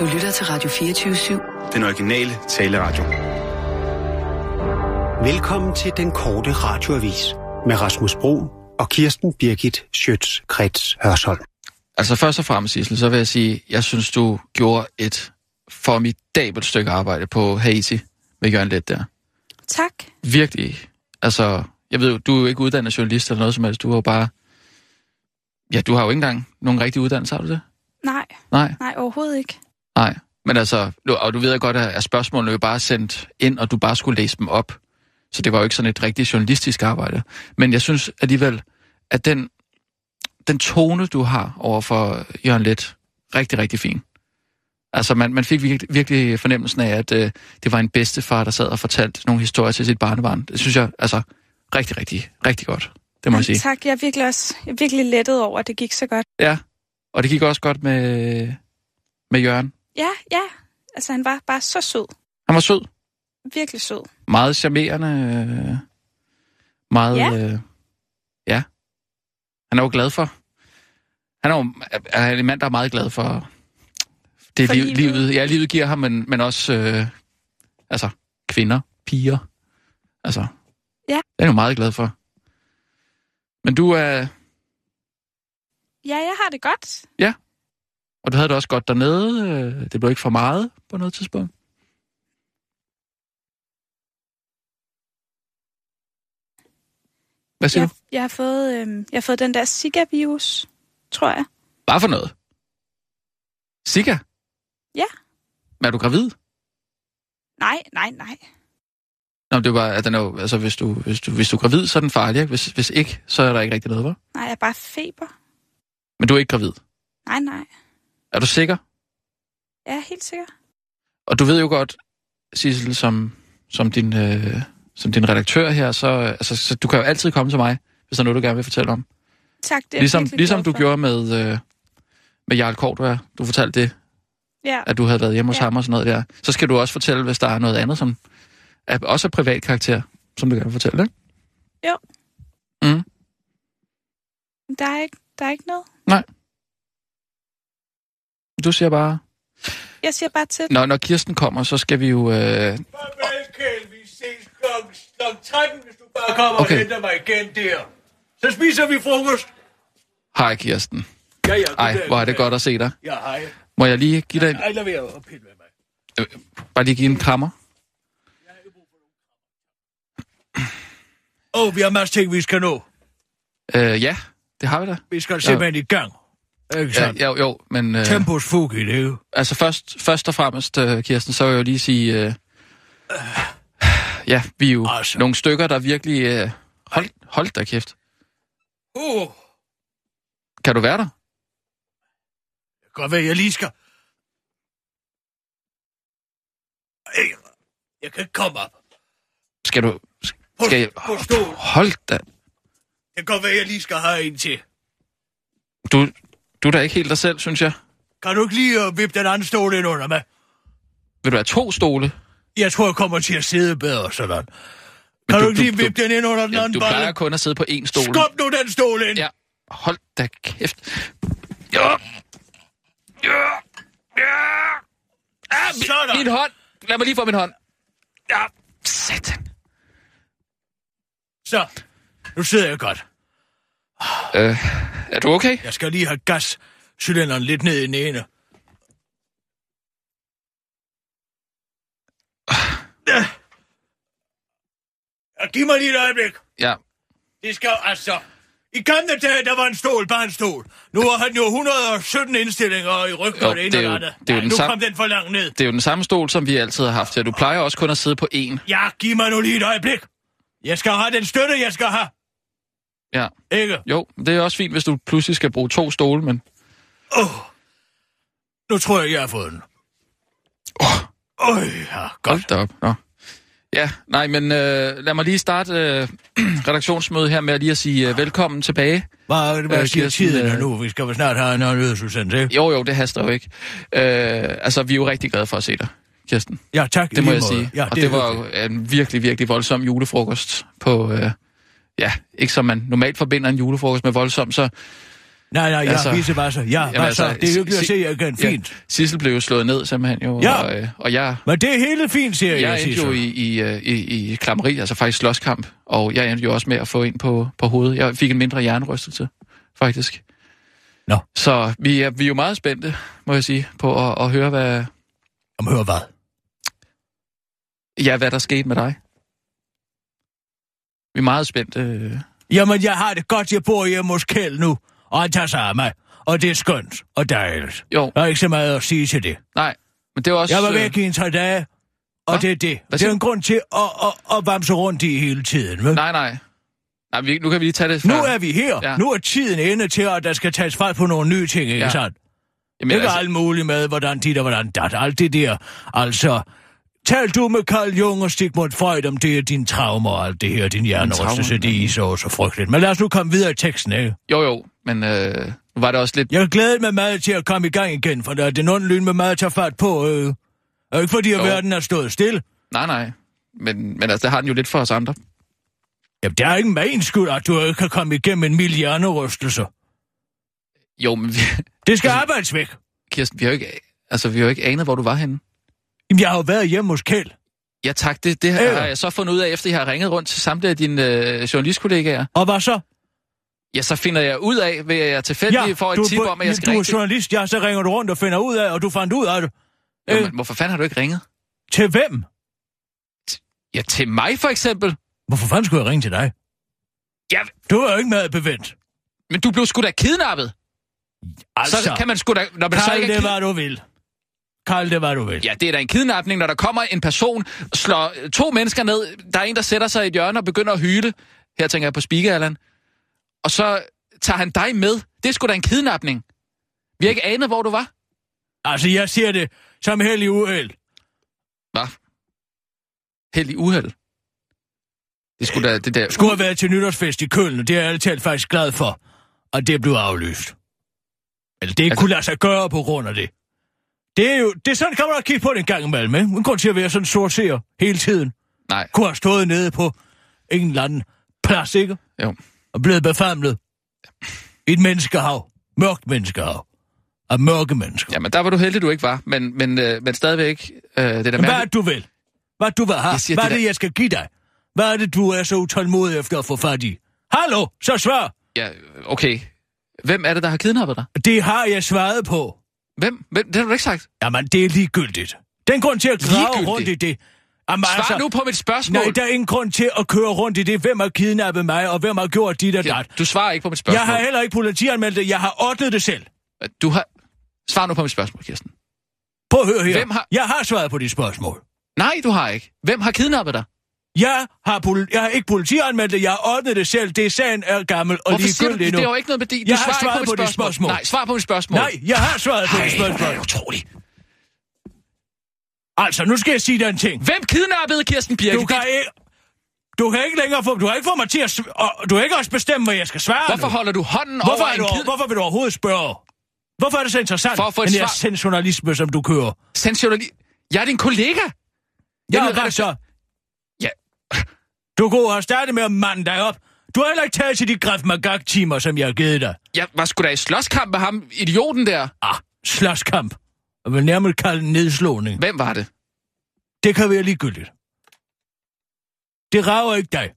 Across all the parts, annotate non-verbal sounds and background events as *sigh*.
Du lytter til Radio 24-7. Den originale taleradio. Velkommen til den korte radioavis med Rasmus Bro og Kirsten Birgit Schøtz-Krets Hørsholm. Altså først og fremmest, Sissel, så vil jeg sige, jeg synes, du gjorde et formidabelt stykke arbejde på Haiti med Jørgen Let der. Tak. Virkelig. Altså, jeg ved jo, du er jo ikke uddannet journalist eller noget som helst. Du har jo bare... Ja, du har jo ikke engang nogen rigtig uddannelse, har du det? Nej, Nej, nej, overhovedet ikke. Nej. Men altså, nu- og du ved godt, at spørgsmålene jo bare sendt ind, og du bare skulle læse dem op. Så det var jo ikke sådan et rigtigt journalistisk arbejde. Men jeg synes alligevel, at den, den tone, du har over for Jørgen Let, rigtig, rigtig fin. Altså, man, man fik virkelig, virkelig fornemmelsen af, at øh, det var en bedstefar, der sad og fortalte nogle historier til sit barnebarn. Det synes jeg, altså, rigtig, rigtig, rigtig godt. Det må jeg sige. Tak, jeg er virkelig også jeg er virkelig lettet over, at det gik så godt. Ja, og det gik også godt med, med Jørgen. Ja, ja. Altså, han var bare så sød. Han var sød. Virkelig sød. Meget charmerende. øh, Meget... Ja. Øh, ja. Han er jo glad for... Han er jo er en mand, der er meget glad for det For liv, livet. livet. Ja, livet giver ham, men, men også øh, altså, kvinder, piger. Altså, Ja. Det er han jo meget glad for. Men du er... Ja, jeg har det godt. Og du havde det også godt dernede. øh, Det blev ikke for meget på noget tidspunkt. Hvad siger Jeg, du? jeg, har fået, øh, jeg har fået den der Zika-virus, tror jeg. Hvad for noget? Zika? Ja. Men er du gravid? Nej, nej, nej. Nå, det var, at den er jo, altså hvis du, hvis, du, hvis du er gravid, så er den farlig, ikke? Hvis, hvis ikke, så er der ikke rigtig noget, hva'? Nej, jeg er bare feber. Men du er ikke gravid. Nej, nej. Er du sikker? Er helt sikker. Og du ved jo godt, Sissel, som, som, din, øh, som din redaktør her, så, altså, så du kan jo altid komme til mig, hvis der er noget, du gerne vil fortælle om. Tak, det er Ligesom, ligesom du for. gjorde med, øh, med Jarl Kortvær. Du fortalte det, Ja, at du havde været hjemme hos Ja. ham og sådan noget der. Så skal du også fortælle, hvis der er noget andet, som er også er privat karakter, som du gerne vil fortælle, ikke? Jo. Mm. der er ikke, der er ikke noget. Du siger bare... Jeg siger bare til. Når, når Kirsten kommer, så skal vi jo... Øh... Farvel, Kjeld. Vi ses klokken 13, hvis du bare kommer Okay. og henter mig igen der. Så spiser vi frokost. Hej, Kirsten. Ja, ja. Ej, hvor er det godt at se dig. Ja, hej. Må jeg lige give dig en, Ej, lad være at pille med mig. bare lige give en krammer? Åh, oh, vi har masser ting, vi skal nå. Øh, ja, det har vi da. Vi skal simpelthen i gang. Ikke Ja, sandt? jo, jo, men... Øh, Tempus fugi, det er jo. altså først, først og fremmest, øh, Kirsten, så vil jeg jo lige sige... Øh, ja, vi er jo Altså. nogle stykker, der virkelig... Øh, hold, hold da kæft. Uh, Kan du være der? det kan godt være, jeg lige skal... Ej, Jeg kan ikke komme op. Skal du... Skal jeg, hold da... Det kan godt være, jeg lige skal have en til. Du, du er da ikke helt dig selv, synes jeg. Kan du ikke lige uh, vippe den anden stol ind under mig? Vil du have to stole? Jeg tror, jeg kommer til at sidde bedre sådan. Kan du- du, ikke lige du- vippe den ind under den Ja, anden du plejer balle? kun at sidde på én stol. Skub nu den stol ind! Ja, hold da kæft. Ja. Ja. Ja. Ah, min, Sådan. min hånd. Lad mig lige få min hånd. Ja, satan. Så, nu sidder jeg godt. Øh, er du okay? Jeg skal lige have gascylinderen lidt ned i den ene. Ja. Ja, Giv mig lige et øjeblik. Ja. Det skal altså... I gamle dage, der var en stol, bare en stol. Nu har han jo 117 indstillinger i ryggen og det ene det er jo- det er Ja, den nu samme- kom den for langt ned. Det er jo den samme stol, som vi altid har haft her. Du plejer også kun at sidde på én. Ja, giv mig nu lige et øjeblik. Jeg skal have den støtte, jeg skal have. Ja. Ikke? Jo, det er også fint, hvis du pludselig skal bruge to stole, men... Åh. Oh. Nu tror jeg, jeg har fået den. Åh, oh. oh, ja, Hold godt. da op. Nå. Ja, nej, men øh, lad mig lige starte øh, *clears throat* redaktionsmødet her med lige at sige øh, velkommen tilbage. Hvad, hvad Øh, siger Kirsten, tiden øh, nu? Vi skal vel snart have en nyhedsudsendelse, ikke? Jo, jo, det haster jo ikke. Øh, altså, vi er jo rigtig glade for at se dig, Kirsten. Ja, tak. Det må jeg måde. sige. Ja, og det, var jo en virkelig, virkelig voldsom julefrokost på... Øh, ja, ikke som man normalt forbinder en julefrokost med voldsom, så Nej, nej, ja, Altså- altså, visevasser. Ja, Jamen, så? altså, Det er hyggeligt at se jer igen. Ja, Fint. Sissel blev jo slået ned simpelthen jo, Ja. og, øh, og jeg, Men det er hele fint, siger jeg, jeg endte jo i, i, øh, i, i klammeri, altså faktisk slåskamp, og jeg endte jo også med at få en på, på hovedet. Jeg fik en mindre hjernerystelse, faktisk. Nå. Så vi er, vi er jo meget spændte, må jeg sige, på at, at høre, hvad, Om hør hvad? ja, hvad der skete med dig. Vi er meget spændte. øh. Jamen, jeg har det godt, jeg bor hjemme hos Kjeld nu, og han tager sig af mig. Og det er skønt og dejligt. Jo, Der er ikke så meget at sige til det. nej, men det var også... Jeg var øh, væk i en tre dage, og Hva? det er det. Hvad Det er en grund til at, at, at vamse rundt i hele tiden. Vel? Nej, nej. nej vi, nu kan vi lige tage det Nu fra... er vi her. Ja. Nu er tiden inde til, at der skal tages fat på nogle nye ting, ikke ja. sandt? Jamen, Ikke altså, alt muligt med, hvordan dit og hvordan dat. Alt det der. Altså, tal du med Carl Jung og Sigmund Freud om det er din traumer og alt det her, din hjernerystelse, det er så så frygteligt. Men lad os nu komme videre i teksten, ikke? jo, jo, men øh, var det også lidt... Jeg glæder mig meget til at komme i gang igen, for der er den onde lyn med meget at tage fat på. Øh. Og ikke fordi, at Jo. verden er stået stille. Nej, nej. Men, men altså, det har den jo lidt for os andre. Jamen, det er ikke min skyld, at du ikke kan komme igennem en mild hjernerystelse. Jo, men vi, Det skal Altså- arbejdes væk. Kirsten, vi har jo ikke, altså, vi har jo ikke anet, hvor du var henne. Jamen, jeg har jo været hjemme hos Kjeld. Ja tak, det, det har jeg så fundet ud af, efter jeg har ringet rundt til samtlige af dine øh, journalistkollegaer. Og hvad så? Ja, så finder jeg ud af, ved at jeg tilfældigt ja, får et tip om, at jeg skal du er journalist, ja, så ringer du rundt og finder ud af, og du fandt ud af det. Øh, men hvorfor fanden har du ikke ringet? til hvem? Ja, til mig for eksempel. Hvorfor fanden skulle jeg ringe til dig? Ja, Du er jo ikke med bevendt. men du blev sgu da kidnappet. Altså, Så kan man sgu da... Når man så kald ikke er det, hvad du vil. Kald det, hvad du vil. Ja, det er da en kidnapning, når der kommer en person, slår to mennesker ned. Der er en, der sætter sig i et hjørne og begynder at hyle. Her tænker jeg på Speaker, Allan. Og så tager han dig med. Det er sgu da en kidnapning. Vi har ikke anet, hvor du var. Altså, jeg siger det som heldig uheld. Hvad? Held i uheld. Det skulle da det der... Skulle have været til nytårsfest i Køln, og det er jeg altid faktisk glad for, at det blev aflyst. Eller det ikke Altså- kunne lade sig gøre på grund af det. Det er jo, det er sådan, kan man også kigge på det en gang imellem, ikke? Man grund til at være sådan sort seer hele tiden. Nej, Kunne have stået nede på en eller anden plads, ikke? jo. Og blevet befamlet. I et menneskehav. Mørkt menneskehav. Af mørke mennesker. Jamen, der var du heldig, du ikke var. Men, men, øh, men stadigvæk... Øh, det der Men hvad er det, du vil? Hvad du vil have? Siger, Hvad er det det, der- jeg skal give dig? Hvad er det, du er så utålmodig efter at få fat i? Hallo, så svar. Ja, okay. Hvem er det, der har kidnappet dig? Det har jeg svaret på. Hvem? Hvem? Det har du ikke sagt. Jamen, det er ligegyldigt. Den grund til at grave rundt i det... Jamen, altså, Svar nu på mit spørgsmål. Nej, der er ingen grund til at køre rundt i det. Hvem har kidnappet mig, og hvem har gjort dit og Ja, dat? Du svarer ikke på mit spørgsmål. Jeg har heller ikke politianmeldt det. Jeg har ordnet det selv. Du har... Svar nu på mit spørgsmål, Kirsten. Prøv at høre her. Hvem har- Jeg har svaret på dit spørgsmål. Nej, du har ikke. Hvem har kidnappet dig? Jeg har, poli- jeg har ikke politianmeldt det. Jeg har ordnet det selv. Det er sagen er gammel og Hvorfor siger du det? Det er jo ikke noget med det. Du Jeg har svarer svaret ikke på, på dit spørgsmål. spørgsmål. Nej, svar på mit spørgsmål. Nej, jeg har svaret på dit er det spørgsmål. utroligt. Altså, nu skal jeg sige dig en ting. Hvem kidnappede Kirsten Birke? Du kan ikke... Du kan ikke længere få... Du har ikke fået mig til at... Og du kan ikke også bestemme, hvad jeg skal svare Hvorfor nu. holder du hånden Hvorfor, over er en du, kid... hvorfor vil du overhovedet spørge? Hvorfor er det så interessant, For at få et svar. sensationalisme, som du kører? Sensuali... Jeg er din kollega. Ja, Jamen, hvad redaktion- så? Du kunne have startet med at mande dig op. Du har heller ikke taget til de Graf Magag-timer, som jeg har givet dig. Jeg var sgu da i slåskamp med ham, idioten der. Ah, slåskamp. Jeg vil nærmere kalde den nedslåning. Hvem var det? Det kan være ligegyldigt. Det rager ikke dig.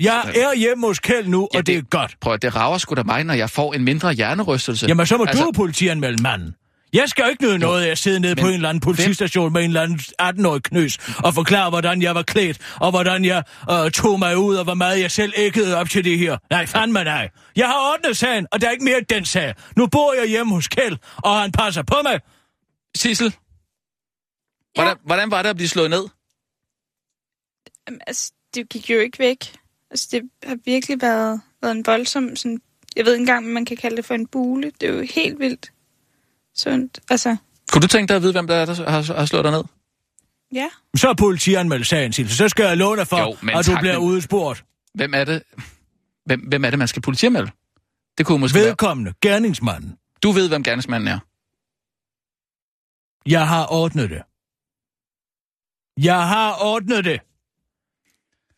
Jeg er hjemme hos Kjeld nu, Ja, og det er det- godt. Prøv at det rager sgu da mig, når jeg får en mindre hjernerystelse. Jamen, så må altså... du politianmelde manden. Jeg skal jo ikke nyde noget af at sidde nede men på en eller anden politistation med en eller anden 18-årig knøs og forklare, hvordan jeg var klædt, og hvordan jeg øh, tog mig ud, og hvor meget jeg selv æggede op til det her. Nej, fandme nej. Jeg har ordnet sagen, og der er ikke mere den sag. Nu bor jeg hjemme hos Kjeld, og han passer på mig. Sissel, hvordan, hvordan var det at blive slået ned? Jamen, altså, det gik jo ikke væk. Altså, det har virkelig været, været en voldsom, sådan, jeg ved ikke engang, om man kan kalde det for en bule. Det er jo helt vildt sundt. Altså, Kunne du tænke dig at vide, hvem der, er, der har, har slået dig ned? ja. Så er politianmeldt sagen, Sils. Så skal jeg love dig for, Jo, men at du tak, bliver men- udspurgt. Hvem er det, hvem, hvem er det man skal politianmelde? Det kunne måske være. Vedkommende, gerningsmanden. Du ved, hvem gerningsmanden er. Jeg har ordnet det. Jeg har ordnet det.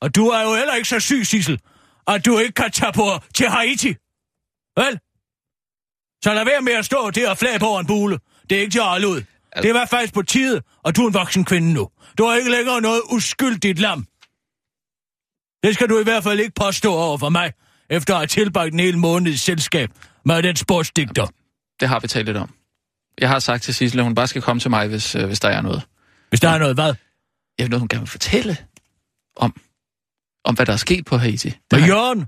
Og du er jo heller ikke så syg, Sissel, at du ikke kan tage på til Haiti. Vel? Så lad være med at stå der og flag på en bule. Det er ikke til at holde ud. Det var faktisk på tide, og du er en voksen kvinde nu. Du har ikke længere noget uskyldigt lam. Det skal du i hvert fald ikke påstå over for mig, efter at have tilbragt en hel måned i selskab med den sportsdigter. Det har vi talt lidt om. Jeg har sagt til Sissel, at hun bare skal komme til mig, hvis, øh, hvis der er noget. Hvis der er noget, hvad? Jeg vil noget, hun gerne vil fortælle om, om hvad der er sket på Haiti. Har- Jørgen,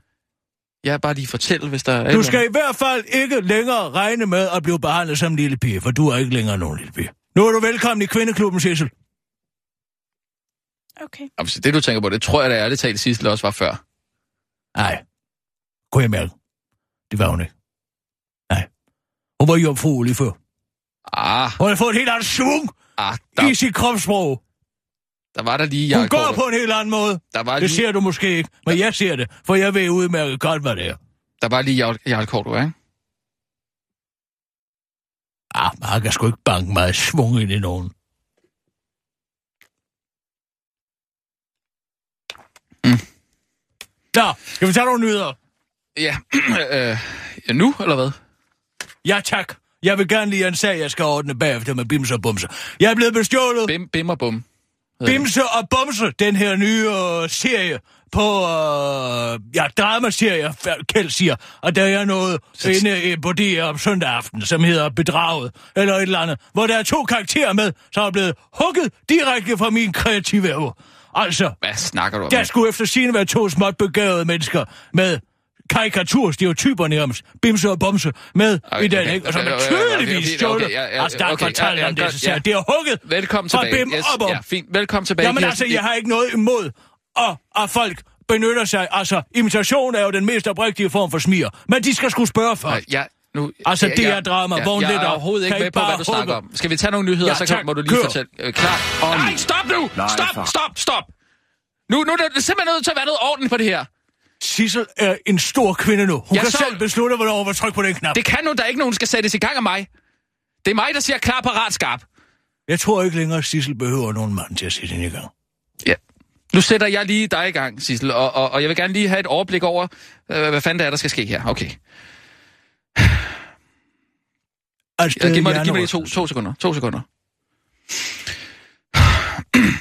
Jeg bare lige fortælle, hvis der er... du skal i hvert fald ikke længere regne med at blive behandlet som en lille pige, for du er ikke længere nogen lille pige. Nu er du velkommen i kvindeklubben, Sissel. Okay. Altså, det du tænker på, det tror jeg da ærligt talt Sissel også var før. Nej. Kunne jeg mærke. Det var hun ikke. Nej. Hun var jomfru lige før. Ah, Hun har fået et helt andet svung ah i der, sit kropssprog. Der var der lige Hun Jarl går Korydon. på en helt anden måde. Der var Det lige, ser du måske ikke, men jeg ser det, for jeg ved udmærket godt, hvad det er. der var lige Jarl, Jarl Korydon, ikke? Ah, man kan sgu ikke banke meget svung ind i nogen. Mm. Nå, skal vi tage nogle nyheder? Ja, *clears throat* øh, ja, nu, eller hvad? Ja, tak. Jeg vil gerne lige en sag, jeg skal ordne bagefter med Bimse og Bumse. Jeg er blevet bestjålet. Bim, bim og bum. Bimse og Bumse, den her nye øh, serie på, øh, ja, dramaserie, Kjeld siger, og der er noget Så- inde øh, på det om søndag aften, som hedder Bedraget, eller et eller andet, hvor der er to karakterer med, som er blevet hugget direkte fra min kreative evne. Altså, Hvad snakker du om? der skulle efter sigende være to småt begavede mennesker med karikaturstereotyper nærmest. Bimse og Bumse med Okay, i den, okay, ikke? Og som okay, er tydeligvis stjålet. Altså, der er okay, fortalt ja, ja, om det, så siger ja. jeg, det er hugget Velkommen fra tilbage. Bim Yes, og Bum. ja, fint. Velkommen tilbage. Jamen altså, jeg har ikke noget imod, at, at folk benytter sig. Altså, imitation er jo den mest oprigtige form for smier. Men de skal skulle spørge for. Nej, ja, nu, Altså, det ja, er drama. Ja, Vågn jeg lidt er op. overhovedet Kan ikke I med på, hvad bare du snakker om. Skal vi tage nogle nyheder, Ja, så kan, må du lige Kør. fortælle. Øh, klar. Og Nej, stop nu! Stop, stop, stop! Nu, nu er det simpelthen nødt til at være noget orden på det her. Sissel er en stor kvinde nu. Hun Ja, kan så- selv beslutte, hvornår hun vil trykke på den knap. Det kan nu, der er ikke nogen, der skal sættes i gang af mig. Det er mig, der siger klar, parat, skarp. Jeg tror ikke længere, at Sissel behøver nogen mand til at sætte hende i gang. Ja. Nu sætter jeg lige dig i gang, Sissel, og, og, og jeg vil gerne lige have et overblik over, øh, hvad fanden det er, der skal ske her. Okay. Altså, Ja, giv mig, giv mig lige to, to sekunder. To sekunder.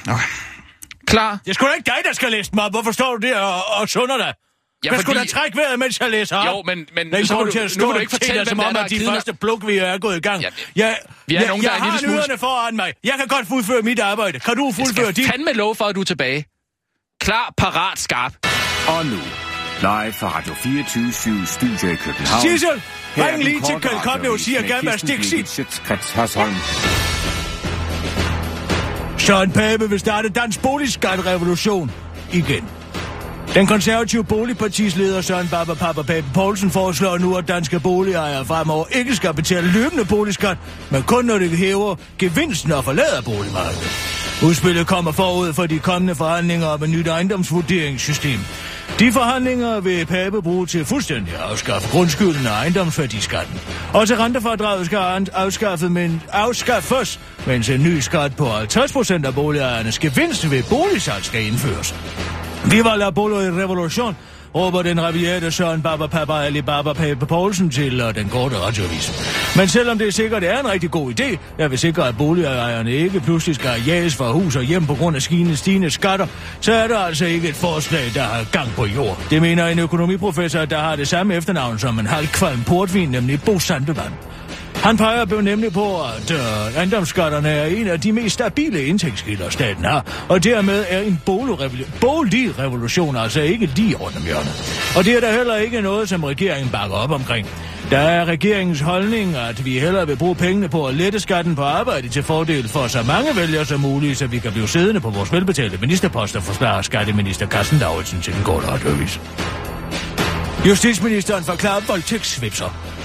Okay. *clears throat* Klar. Det er sgu da ikke dig, der skal læse mig op. Hvorfor står du der og, og sunder dig? Ja, jeg skulle da fordi- trække vejret, mens jeg læser op. Jo, men, men er ikke så du, til at nu stå må du og ikke fortælle dig, som om, at de første pluk, vi er gået i gang. Ja, jeg, vi er jeg, nogen, der jeg er en har lille smule- nyderne foran mig. Jeg kan godt fuldføre mit arbejde. Kan du Jeg fuldføre skal dit? fandme love for, at du er tilbage. Klar, parat, skarp. Og nu, live fra Radio 24 Studio i København. Sissel, er ring lige til Kjeld Koplev og siger, gerne være Kirsten stiksid. Birgit Schøtzgrads Hasholm. Søren Pape vil starte dansk boligskatterevolution igen. Den konservative boligpartis leder Søren Baba Papa Pape Poulsen foreslår nu, at danske boligejere fremover ikke skal betale løbende boligskat, men kun når de hæver gevinsten og forlader boligmarkedet. Udspillet kommer forud for de kommende forhandlinger om et nyt ejendomsvurderingssystem. De forhandlinger vil Pape bruge til fuldstændig at afskaffe grundskylden og ejendomsværdiskatten. Også rentefradraget skal afskaffet, men afskaffes, mens en ny skat på 50% af boligejernes gevinst ved boligsalg skal indføres. Viva la bolo i revolution, råber den rabiate Søren Baba Papa Ali Baba Pape Poulsen til uh, den korte radioavis. Men selvom det sikkert er en rigtig god idé, jeg vil sikre, at boligejerne ikke pludselig skal jages fra hus og hjem på grund af stigende, stigende skatter, så er der altså ikke et forslag, der har gang på jord. Det mener en økonomiprofessor, der har det samme efternavn som en halvkvalm portvin, nemlig Bo Sandevand. Han peger på nemlig på, at øh, ejendomsskatterne er en af de mest stabile indtægtskilder, staten har, og dermed er en boligrevolution, altså ikke lige rundt om hjørnet. Og det er der heller ikke noget, som regeringen bakker op omkring. Der er regeringens holdning, at vi hellere vil bruge pengene på at lette skatten på arbejde til fordel for så mange vælgere som muligt, så vi kan blive siddende på vores velbetalte ministerposter, forklarer skatteminister Carsten Davidsen til den korte radioavis. Justitsministeren forklarer voldtægtssvipser.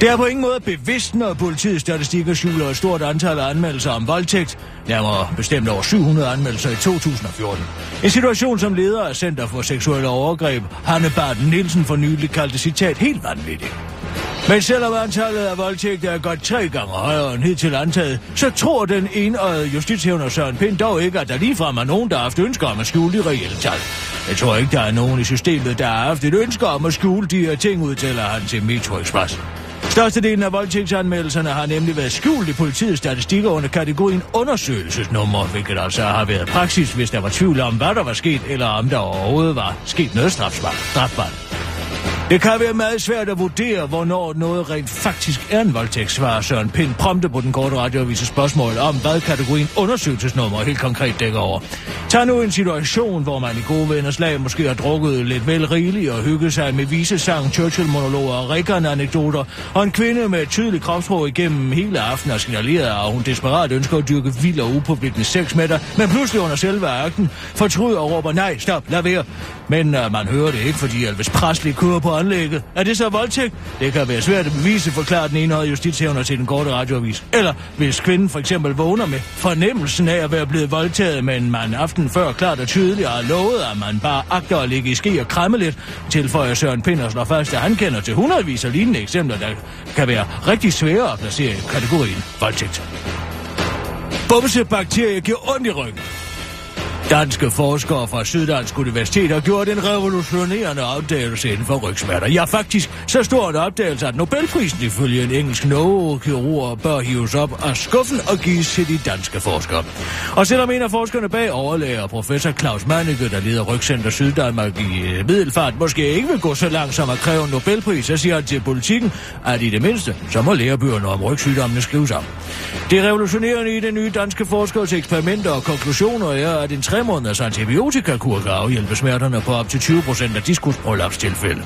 Det er på ingen måde bevidst, når politiets statistikker skjuler et stort antal af anmeldelser om voldtægt, nærmere bestemt over 700 anmeldelser i 2014. En situation, som leder af Center for Seksuelle Overgreb, Hanne Barton Nielsen for nylig kaldte citat helt vanvittigt. Men selvom antallet af voldtægter er godt tre gange højere end hidtil antaget, så tror den enøjede justitshævner Søren Pind dog ikke, at der ligefrem er nogen, der har haft ønsker om at skjule de reelle tal. Jeg tror ikke, der er nogen i systemet, der har haft et ønske om at skjule de her ting, udtaler han til Metro Express. Størstedelen af voldtægtsanmeldelserne har nemlig været skjult i politiets statistikker under kategorien undersøgelsesnummer, hvilket altså har været praksis, hvis der var tvivl om, hvad der var sket, eller om der overhovedet var sket noget strafbart. Det kan være meget svært at vurdere, hvornår noget rent faktisk er en voldtægt, svarer Søren Pind prompte på den korte radioavise spørgsmål om, hvad kategorien undersøgelsesnummer helt konkret dækker over. Tag nu en situation, hvor man i gode venners lag måske har drukket lidt vel rigeligt og hygget sig med visesang, Churchill-monologer og anekdoter og en kvinde med et tydeligt kropsprog igennem hele aftenen har signaleret, at hun desperat ønsker at dyrke vild og upublikende sex med dig, men pludselig under selve akten fortryder og råber, nej, stop, lad være. Men uh, man hører det ikke, fordi Elvis Presley kører på anlægget. Er det så voldtægt? Det kan være svært at bevise, forklarer den enhøjede justitshævner til den korte radioavis. Eller hvis kvinden for eksempel vågner med fornemmelsen af at være blevet voldtaget, men man aften før klart og tydeligt har lovet, at man bare agter at ligge i ske og kramme lidt, tilføjer Søren Pind og slår fast, at han kender til hundredvis af lignende eksempler, der kan være rigtig svære at placere i kategorien voldtægt. Bumsebakterier giver ondt i ryggen. Danske forskere fra Syddansk Universitet har gjort en revolutionerende opdagelse inden for rygsmerter. Ja, faktisk så stor en opdagelse, at Nobelprisen ifølge en engelsk neurokirurg bør hives op af skuffen og gives til de danske forskere. Og selvom en af forskerne bag overlæger professor Claus Manneke, der leder Rygcenter Syddanmark i øh, Middelfart, måske ikke vil gå så langt som at kræve en Nobelpris, så siger han til politikken, at i det mindste, så må lærebøgerne om rygsygdommene skrives om. Det revolutionerende i den nye danske forskers eksperimenter og konklusioner er, at en tre måneders antibiotikakur kan afhjælpe smerterne på op til 20 procent af diskusprolapstilfælde.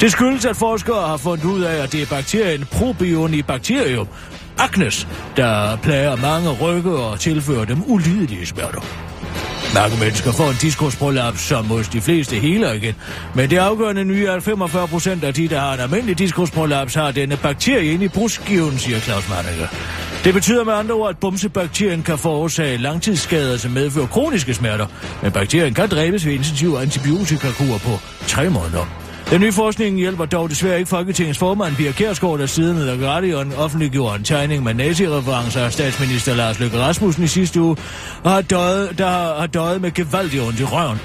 Det skyldes, at forskere har fundet ud af, at det er bakterien Probionibacterium acnes, der plager mange rygge og tilfører dem ulidelige smerter. Mange mennesker får en diskusprolaps, som hos de fleste heler igen. Men det afgørende nye er, at 45 procent af de, der har en almindelig diskusprolaps, har denne bakterie inde i brustskiven, siger Claus Manninger. Det betyder med andre ord, at bumsebakterien kan forårsage langtidsskader, som medfører kroniske smerter. Men bakterien kan dræbes ved intensiv antibiotikakur på tre måneder. Den nye forskning hjælper dog desværre ikke Folketingets formand, Pia Kjærsgaard, der siden The Guardian offentliggjorde en tegning med nazireferencer af statsminister Lars Løkke Rasmussen i sidste uge, og har døjet, der har, har døjet med gevaldig ondt i røven.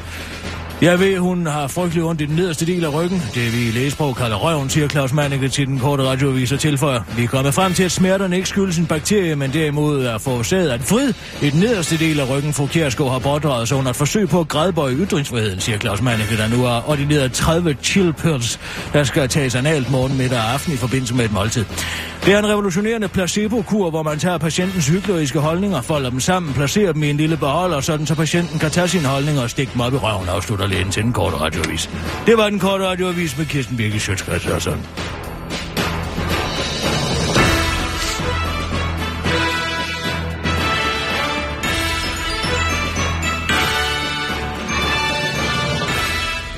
Jeg ved, hun har frygtelig ondt i den nederste del af ryggen. Det vi i lægesprog kalder røven, siger Claus Manneke til den korte radioavis og tilføjer. Vi er kommet frem til, at smerterne ikke skyldes en bakterie, men derimod er forårsaget at frid i den nederste del af ryggen, fru Kjærsgaard har pådraget sig under et forsøg på at grædbøje ytringsfriheden, siger Claus Manneke, der nu har ordineret 30 chill pills, der skal tages analt morgen, middag og aften i forbindelse med et måltid. Det er en revolutionerende placebo-kur, hvor man tager patientens hykleriske holdninger, folder dem sammen, placerer dem i en lille beholder, sådan så patienten kan tage sine holdninger og stikke dem op i røven, afslutter lægen til den korte radioavis. Det var den korte radioavis med Kirsten Birke Sjøtskreds og sådan.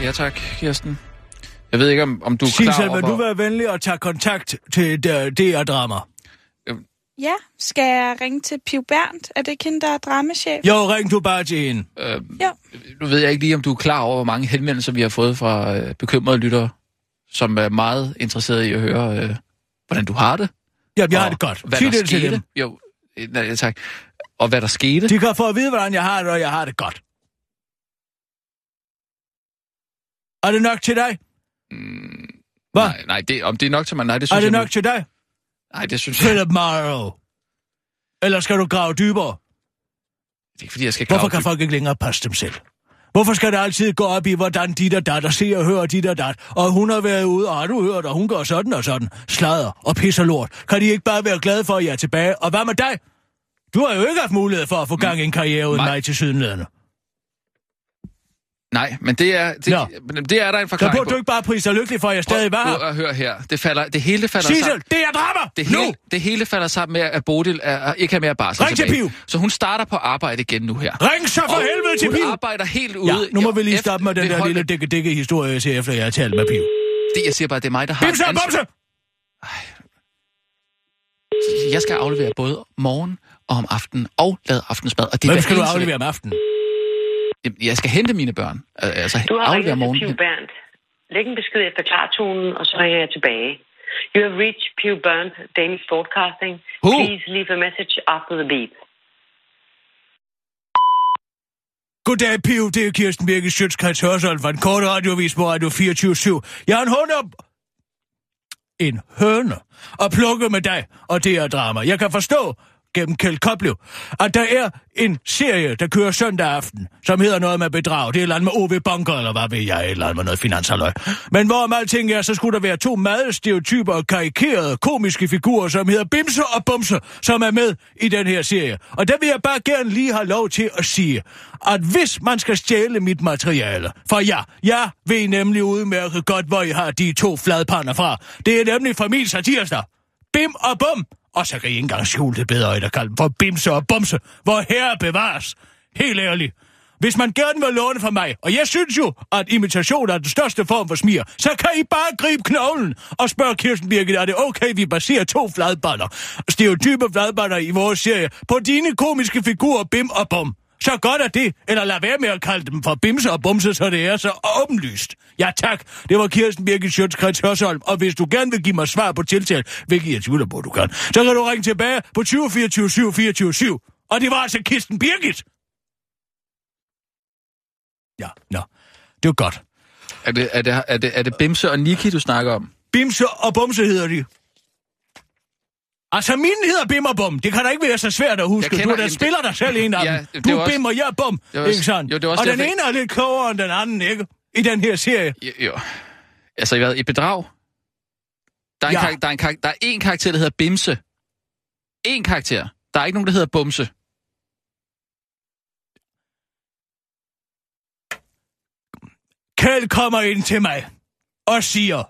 Ja tak, Kirsten. Jeg ved ikke, om, om du er klar Sissel, over... vil du være venlig at tage kontakt til DR-drama? Ja, skal jeg ringe til Piv Berndt? Er det ikke hende, der er dramachef? Jo, ring du bare til hende. Øh, Ja. nu ved jeg ikke lige, om du er klar over, hvor mange henvendelser vi har fået fra øh, bekymrede lyttere, som er meget interesserede i at høre, øh, hvordan du har det. Ja, jeg har og det godt. Hvad Sig der det til skete. dem. Jo, øh, nej, tak. Og hvad der skete. De kan få at vide, hvordan jeg har det, og jeg har det godt. Er det nok til dig? Hvad? Nej, nej det, om det er nok til mig, nej, det Er synes det jeg nok nu- til dig? Nej, det synes jeg... Philip Morrow? Eller skal du grave dybere? Det er ikke, fordi jeg skal grave Hvorfor kan dybt. folk ikke længere passe dem selv? Hvorfor skal det altid gå op i, hvordan dit og dat, og se og høre dit og dat, og hun har været ude, og har du hørt, og hun gør sådan og sådan, sladder og pisser lort. Kan de ikke bare være glade for, at jeg er tilbage? Og hvad med dig? Du har jo ikke haft mulighed for at få gang i en karriere uden Nej. mig til sydenlæderne. Nej, men det er, det, Nå. det er der en forklaring burde du ikke bare prise dig lykkelig for, at jeg stadig var her. at høre her. Det, falder, det hele falder Sissel, sammen. det er drama! Det Nu! hele, det hele falder sammen med, at Bodil er, er- ikke har mere barsel Ring til tilbage. Piv. Så hun starter på arbejde igen nu her. Ring så for Og helvede til hun Piv! arbejder helt ude. Ja, nu må vi lige stoppe med den der lille dække dække historie, jeg ser efter, jeg har talt med Piv. Det, jeg siger bare, det er mig, der har Bimse bamse! Jeg skal aflevere både morgen og om aftenen og lade aftensmad. Og det Hvem skal du aflevere om aftenen? Jeg skal hente mine børn. Altså Du har ringet til morgen. Piv Berndt. Læg en besked efter klartonen, og så ringer jeg tilbage. You have reached Pew Burns Danish Broadcasting. Who? Please leave a message after the beep. Goddag, Pio. Det er Kirsten Birke Sjøtskrets Hørsholm fra en kort radiovis på Radio 24 Jeg har en hund op... En høne. Og plukke med dig, og det er drama. Jeg kan forstå, gennem Kjeld Koblev, at der er en serie, der kører søndag aften, som hedder noget med bedrag. Det er et eller andet med OV Bunker, eller hvad ved jeg, et eller andet med noget finansaløj. Men hvorom alting er, så skulle der være to meget stereotyper og karikerede komiske figurer, som hedder Bimse og Bumse, som er med i den her serie. Og der vil jeg bare gerne lige have lov til at sige, at hvis man skal stjæle mit materiale, for ja, jeg ved nemlig udmærket godt, hvor I har de to fladpander fra. Det er nemlig fra min satirster. Bim og bum. Og så kan I ikke engang skjule det bedre, end at kalde dem for bimse og bumse. Hvor herre bevares. Helt ærligt. Hvis man gerne vil låne fra mig, og jeg synes jo, at imitation er den største form for smir, så kan I bare gribe knoglen og spørge Kirsten Birgit, er det okay, vi baserer to fladballer, stereotype fladballer i vores serie, på dine komiske figurer Bim og Bum. Så godt er det, eller lad være med at kalde dem for bimse og bumse, så det er så åbenlyst. Ja tak, det var Kirsten Birgit Sjøtskrets Hørsholm, og hvis du gerne vil give mig svar på tiltale, hvilket jeg tvivler på, du kan, så kan du ringe tilbage på 20 24 7 24 7. Og det var altså Kirsten Birgit. Ja, nå. Det var godt. Er det, er, det, er, det, er det Bimse og Niki, du snakker om? Bimse og Bumse hedder de. Altså, min hedder Bim og Bum. Det kan da ikke være så svært at huske. Du kender er da en- spiller dig selv en af Ja, dem. det Du er Bim, og jeg er Bum. Det også- Ikke sandt? jo, det er også og den derfor- ene er lidt klogere end den anden, ikke? I den her serie. Jo, jo. Altså, i hvad? I bedrag? Der er, en Ja. ja. der, er en kar- der er en karakter, der hedder Bimse. En karakter. Der er ikke nogen, der hedder Bumse. Kjeld kommer ind til mig og siger,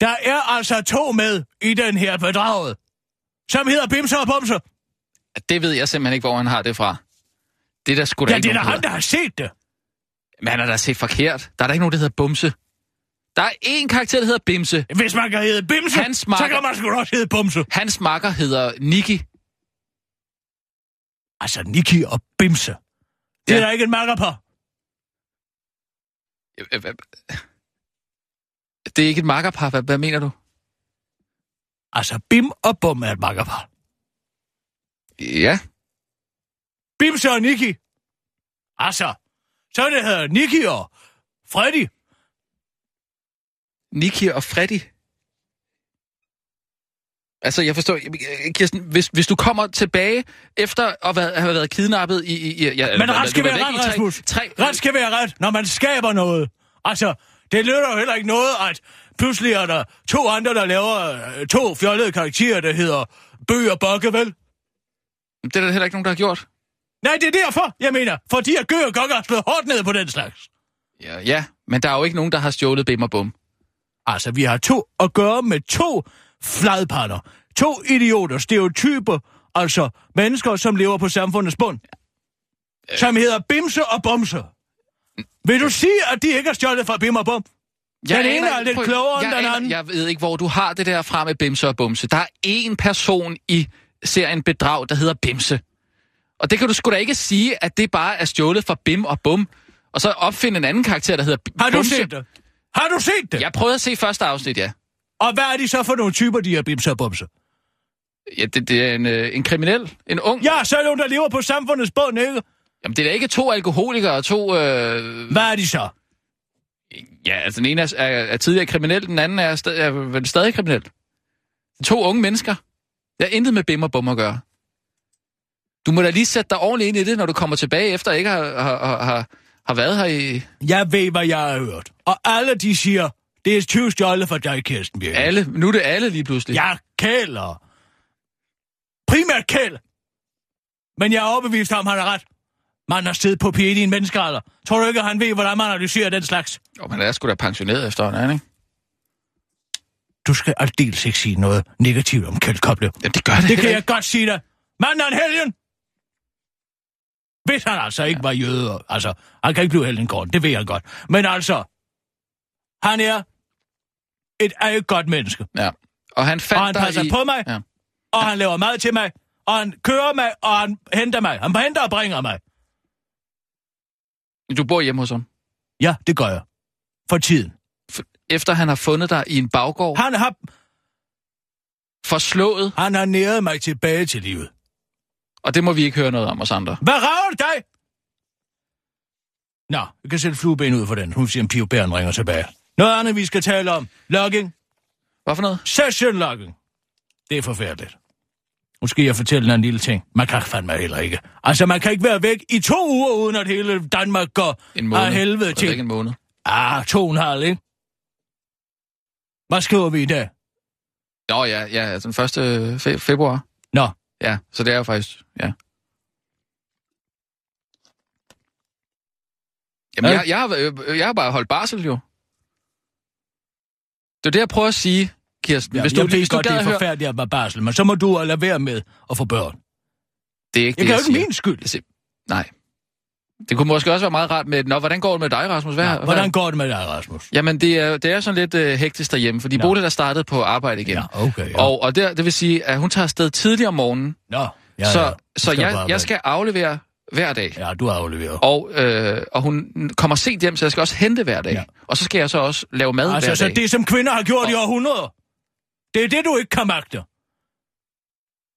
der er altså to med i den her bedraget, som hedder Bimse og Bumse. Det ved jeg simpelthen ikke, hvor han har det fra. Det er der sgu da Ja, ikke det er da ham, der har set det. Men han har da set forkert. Der er der ikke nogen, der hedder Bumse. Der er én karakter, der hedder Bimse. Hvis man kan hedde Bimse, Hans så makker- kan man sgu da også hedde Bumse. Hans makker hedder Niki. Altså, Niki og Bimse. Det er Ja. der ikke en makker på. Det er ikke et makkerpar. Hvad, hvad mener du? Altså, Bim og Bum er et makkerpar. Ja. Bimse og Niki. Altså, så det hedder Niki og Freddy. Niki og Freddy. Altså, jeg forstår, Kirsten, hvis, hvis du kommer tilbage efter at være, have været kidnappet i... i, i ja, Men ret skal være ret, Rasmus. Ret skal være ret, når man skaber noget. Altså, det lytter jo heller ikke noget, at pludselig er der to andre, der laver øh, to fjollede karakterer, der hedder Bøg og Bokke, vel? Det er der heller ikke nogen, der har gjort. Nej, det er derfor, jeg mener. Fordi at Gø og Gokke har slået hårdt ned på den slags. Ja, ja, men der er jo ikke nogen, der har stjålet Bim og Bum. Altså, vi har to at gøre med to fladpander. To idioter, stereotyper, altså mennesker, som lever på samfundets bund. Som hedder Bimse og Bumse. Vil du sige, at de ikke har stjålet fra Bim og Bum? Den ene er lidt klogere end jeg den aner- anden. Jeg ved ikke, hvor du har det der fra med Bimse og Bumse. Der er én person i serien Bedrag, der hedder Bimse. Og det kan du sgu da ikke sige, at det bare er stjålet fra Bim og Bum, og så opfinde en anden karakter, der hedder B- Har du Bumse. set det? Har du set det? Jeg prøvede at se første afsnit, ja. Og hvad er de så for nogle typer, de her Bimse og Bumse? Ja, det, det er en, øh, en kriminel, en ung. Ja, så er det der lever på samfundets bund, ikke? Jamen, det er da ikke to alkoholikere og to... Øh... Hvad er de så? Ja, altså den ene er, er, er tidligere kriminel, den anden er, sta- er vel stadig kriminel. To unge mennesker. Jeg har intet med Bim og Bum at gøre. Du må da lige sætte dig ordentligt ind i det, når du kommer tilbage, efter ikke har, har, har, har været her i... Jeg ved, hvad jeg har hørt. Og alle de siger, det er 20 stjålet for dig, Kirsten Birgit. Alle. Nu er det alle lige pludselig. Jeg kæler. Primært kæl. Men jeg er overbevist om, han har ret. Man har siddet på PET i en menneskealder. Tror du ikke, at han ved, hvordan man analyserer den slags? Jo, men er sgu da pensioneret efterhånden, ikke? Du skal aldeles ikke sige noget negativt om Kjeld Koplev. Ja, det gør det, Det kan jeg godt sige dig. Manden er en helgen. Hvis han altså ikke var jøde. Altså, han kan ikke blive helgenkort, det ved jeg godt. Men altså, han er et, er et godt menneske. Ja. Og han fandt Og han passer i... på mig, Ja. og han laver mad til mig, og han kører mig, og han henter mig. Han henter og bringer mig. Du bor hjemme hos ham. Ja, det gør jeg. For tiden. efter han har fundet dig i en baggård, Han har, forslået, han har næret mig tilbage til livet. og det må vi ikke høre noget om os andre. Hvad rager det dig? Nå, jeg kan sætte flueben ud for den. Hun siger, at Pio Bæren ringer tilbage. Noget andet, vi skal tale om. Logging. Hvad for noget? Session logging. Det er forfærdeligt. Skal jeg fortælle dig en lille ting. Man kan fandme heller ikke. Altså, man kan ikke være væk i to uger, uden at hele Danmark går En måned. af helvede er ikke til. en måned. Ah, to og en halv, ikke? Hvad skriver vi i dag? Nå ja, ja, den 1. Fe- februar. Nå, Ja, så det er jo faktisk, ja. Jamen, Ja. jeg, jeg, har, øh, jeg har bare holdt barsel, jo. Det er det, jeg prøver at sige, Kirsten. ja, hvis jeg du, ved hvis du godt, det er forfærdeligt at være barsel, men så må du lade være med at få børn. Det er ikke Det det, jo jeg ikke siger. min skyld. Jeg siger- Nej. Det kunne måske også være meget rart med... Nå, hvordan går det med dig, Rasmus? Hvad, Ja, hvad- hvordan går det med dig, Rasmus? Jamen, det er, det er sådan lidt øh, hektisk derhjemme, fordi Nå. Bodil er startet på arbejde igen. Ja, okay. Ja. Og, og det, det vil sige, at hun tager afsted tidligere om morgenen, Nå, ja, så, ja. så jeg, jeg skal aflevere hver dag. Ja, du har afleveret. Og, øh, og hun kommer sent hjem, så jeg skal også hente hver dag. Ja. Og så skal jeg så også lave mad Altså, hver så dag. det, som kvinder har gjort i århundreder. Det er det, du ikke kan magte.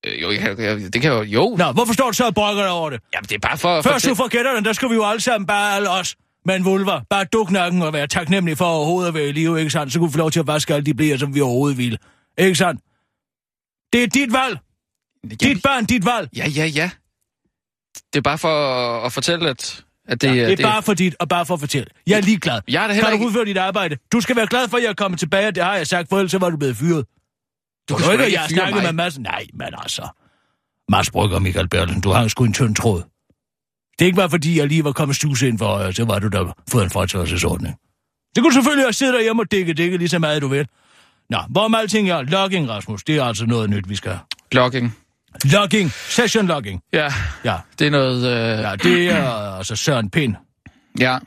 Øh, jo, jeg, jeg, det kan jo... Jo. Nå, hvorfor står du så og brokker dig over det? Jamen, det er bare for... Først for du forgætter den, der skal vi jo alle sammen bare alle os med en vulva. Bare duk nakken og være taknemmelig for overhovedet at være i live, ikke sandt? Så kunne vi få lov til at vaske alle de bliver, som vi overhovedet vil. Ikke sandt? Det er dit valg. Dit barn, dit valg. Ja, ja, ja. Det er bare for at, at fortælle, at, at det, Ja, er... det er bare for dit, og bare for at fortælle. Jeg er ligeglad. Jeg er da heller Kan du ikke... udføre dit arbejde? Du skal være glad for, at jeg er kommet tilbage, det har jeg sagt, for ellers så var du blevet fyret. Du kan ikke, jeg mig. med Mads. Nej, men altså. Mads Brygger og Michael Bertelsen, du har sgu en tynd tråd. Det er ikke bare fordi, jeg lige var kommet stuse ind for, øh, så var du der fået en fratrædelsesordning. Det kunne selvfølgelig også sidde derhjemme og dække dække lige så meget, du vil. Nå, hvorom alting er logging, Rasmus, det er altså noget nyt, vi skal. Logging. Logging, session logging. Ja, Ja, det er noget... Øh, ja det er altså Søren Pind. ja.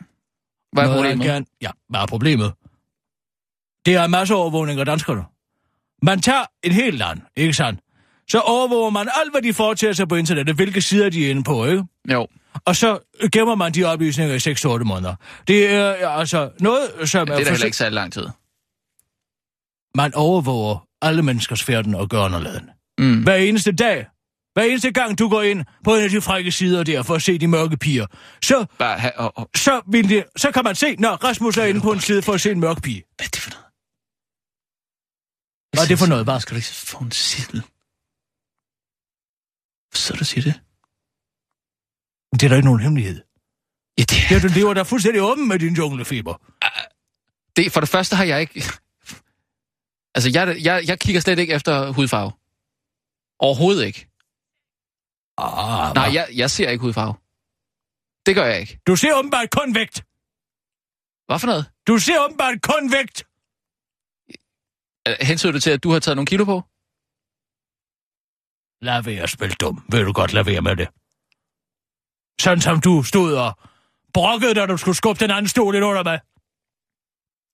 Hvad er Noget, problemet? Gerne, ja, hvad er problemet? Det er en masse overvågning af danskerne. Man tager en hel land, ikke sandt? Så overvåger man alt, hvad de foretager sig på internettet, hvilke sider de er inde på, ikke? Jo. Og så gemmer man de oplysninger i 6-8 måneder. Det er ja, altså noget, som Det er da heller forsøg- ikke særlig lang tid. Man overvåger alle menneskers færden og gørn og laden. Mm. Hver eneste dag. Hver eneste gang, du går ind på en af de frække sider der for at se de mørke piger, så, Bare ha- og, og, så, vil det, så kan man se, når Rasmus er inde på en side for at se en mørk pige. hvad er det for noget? Hvad er det for noget, hvad? Skal du ikke få en siddel? Så du siger det? Det er da ikke nogen hemmelighed. Ja, det, Ja, du lever da fuldstændig åben med din junglefeber. det, for det første har jeg ikke... Altså, jeg, jeg, jeg kigger slet ikke efter hudfarve. Overhovedet ikke. Ah, Nej, jeg, jeg ser ikke hudfarve. Det gør jeg ikke. Du ser åbenbart kun vægt. Hvad for noget? Du ser åbenbart kun vægt. Øh, Hensyder du til, at du har taget nogle kilo på? Lad være at spille dum. Vil du godt lade være med det? Sådan som du stod og brokkede, da du skulle skubbe den anden stol ind under mig.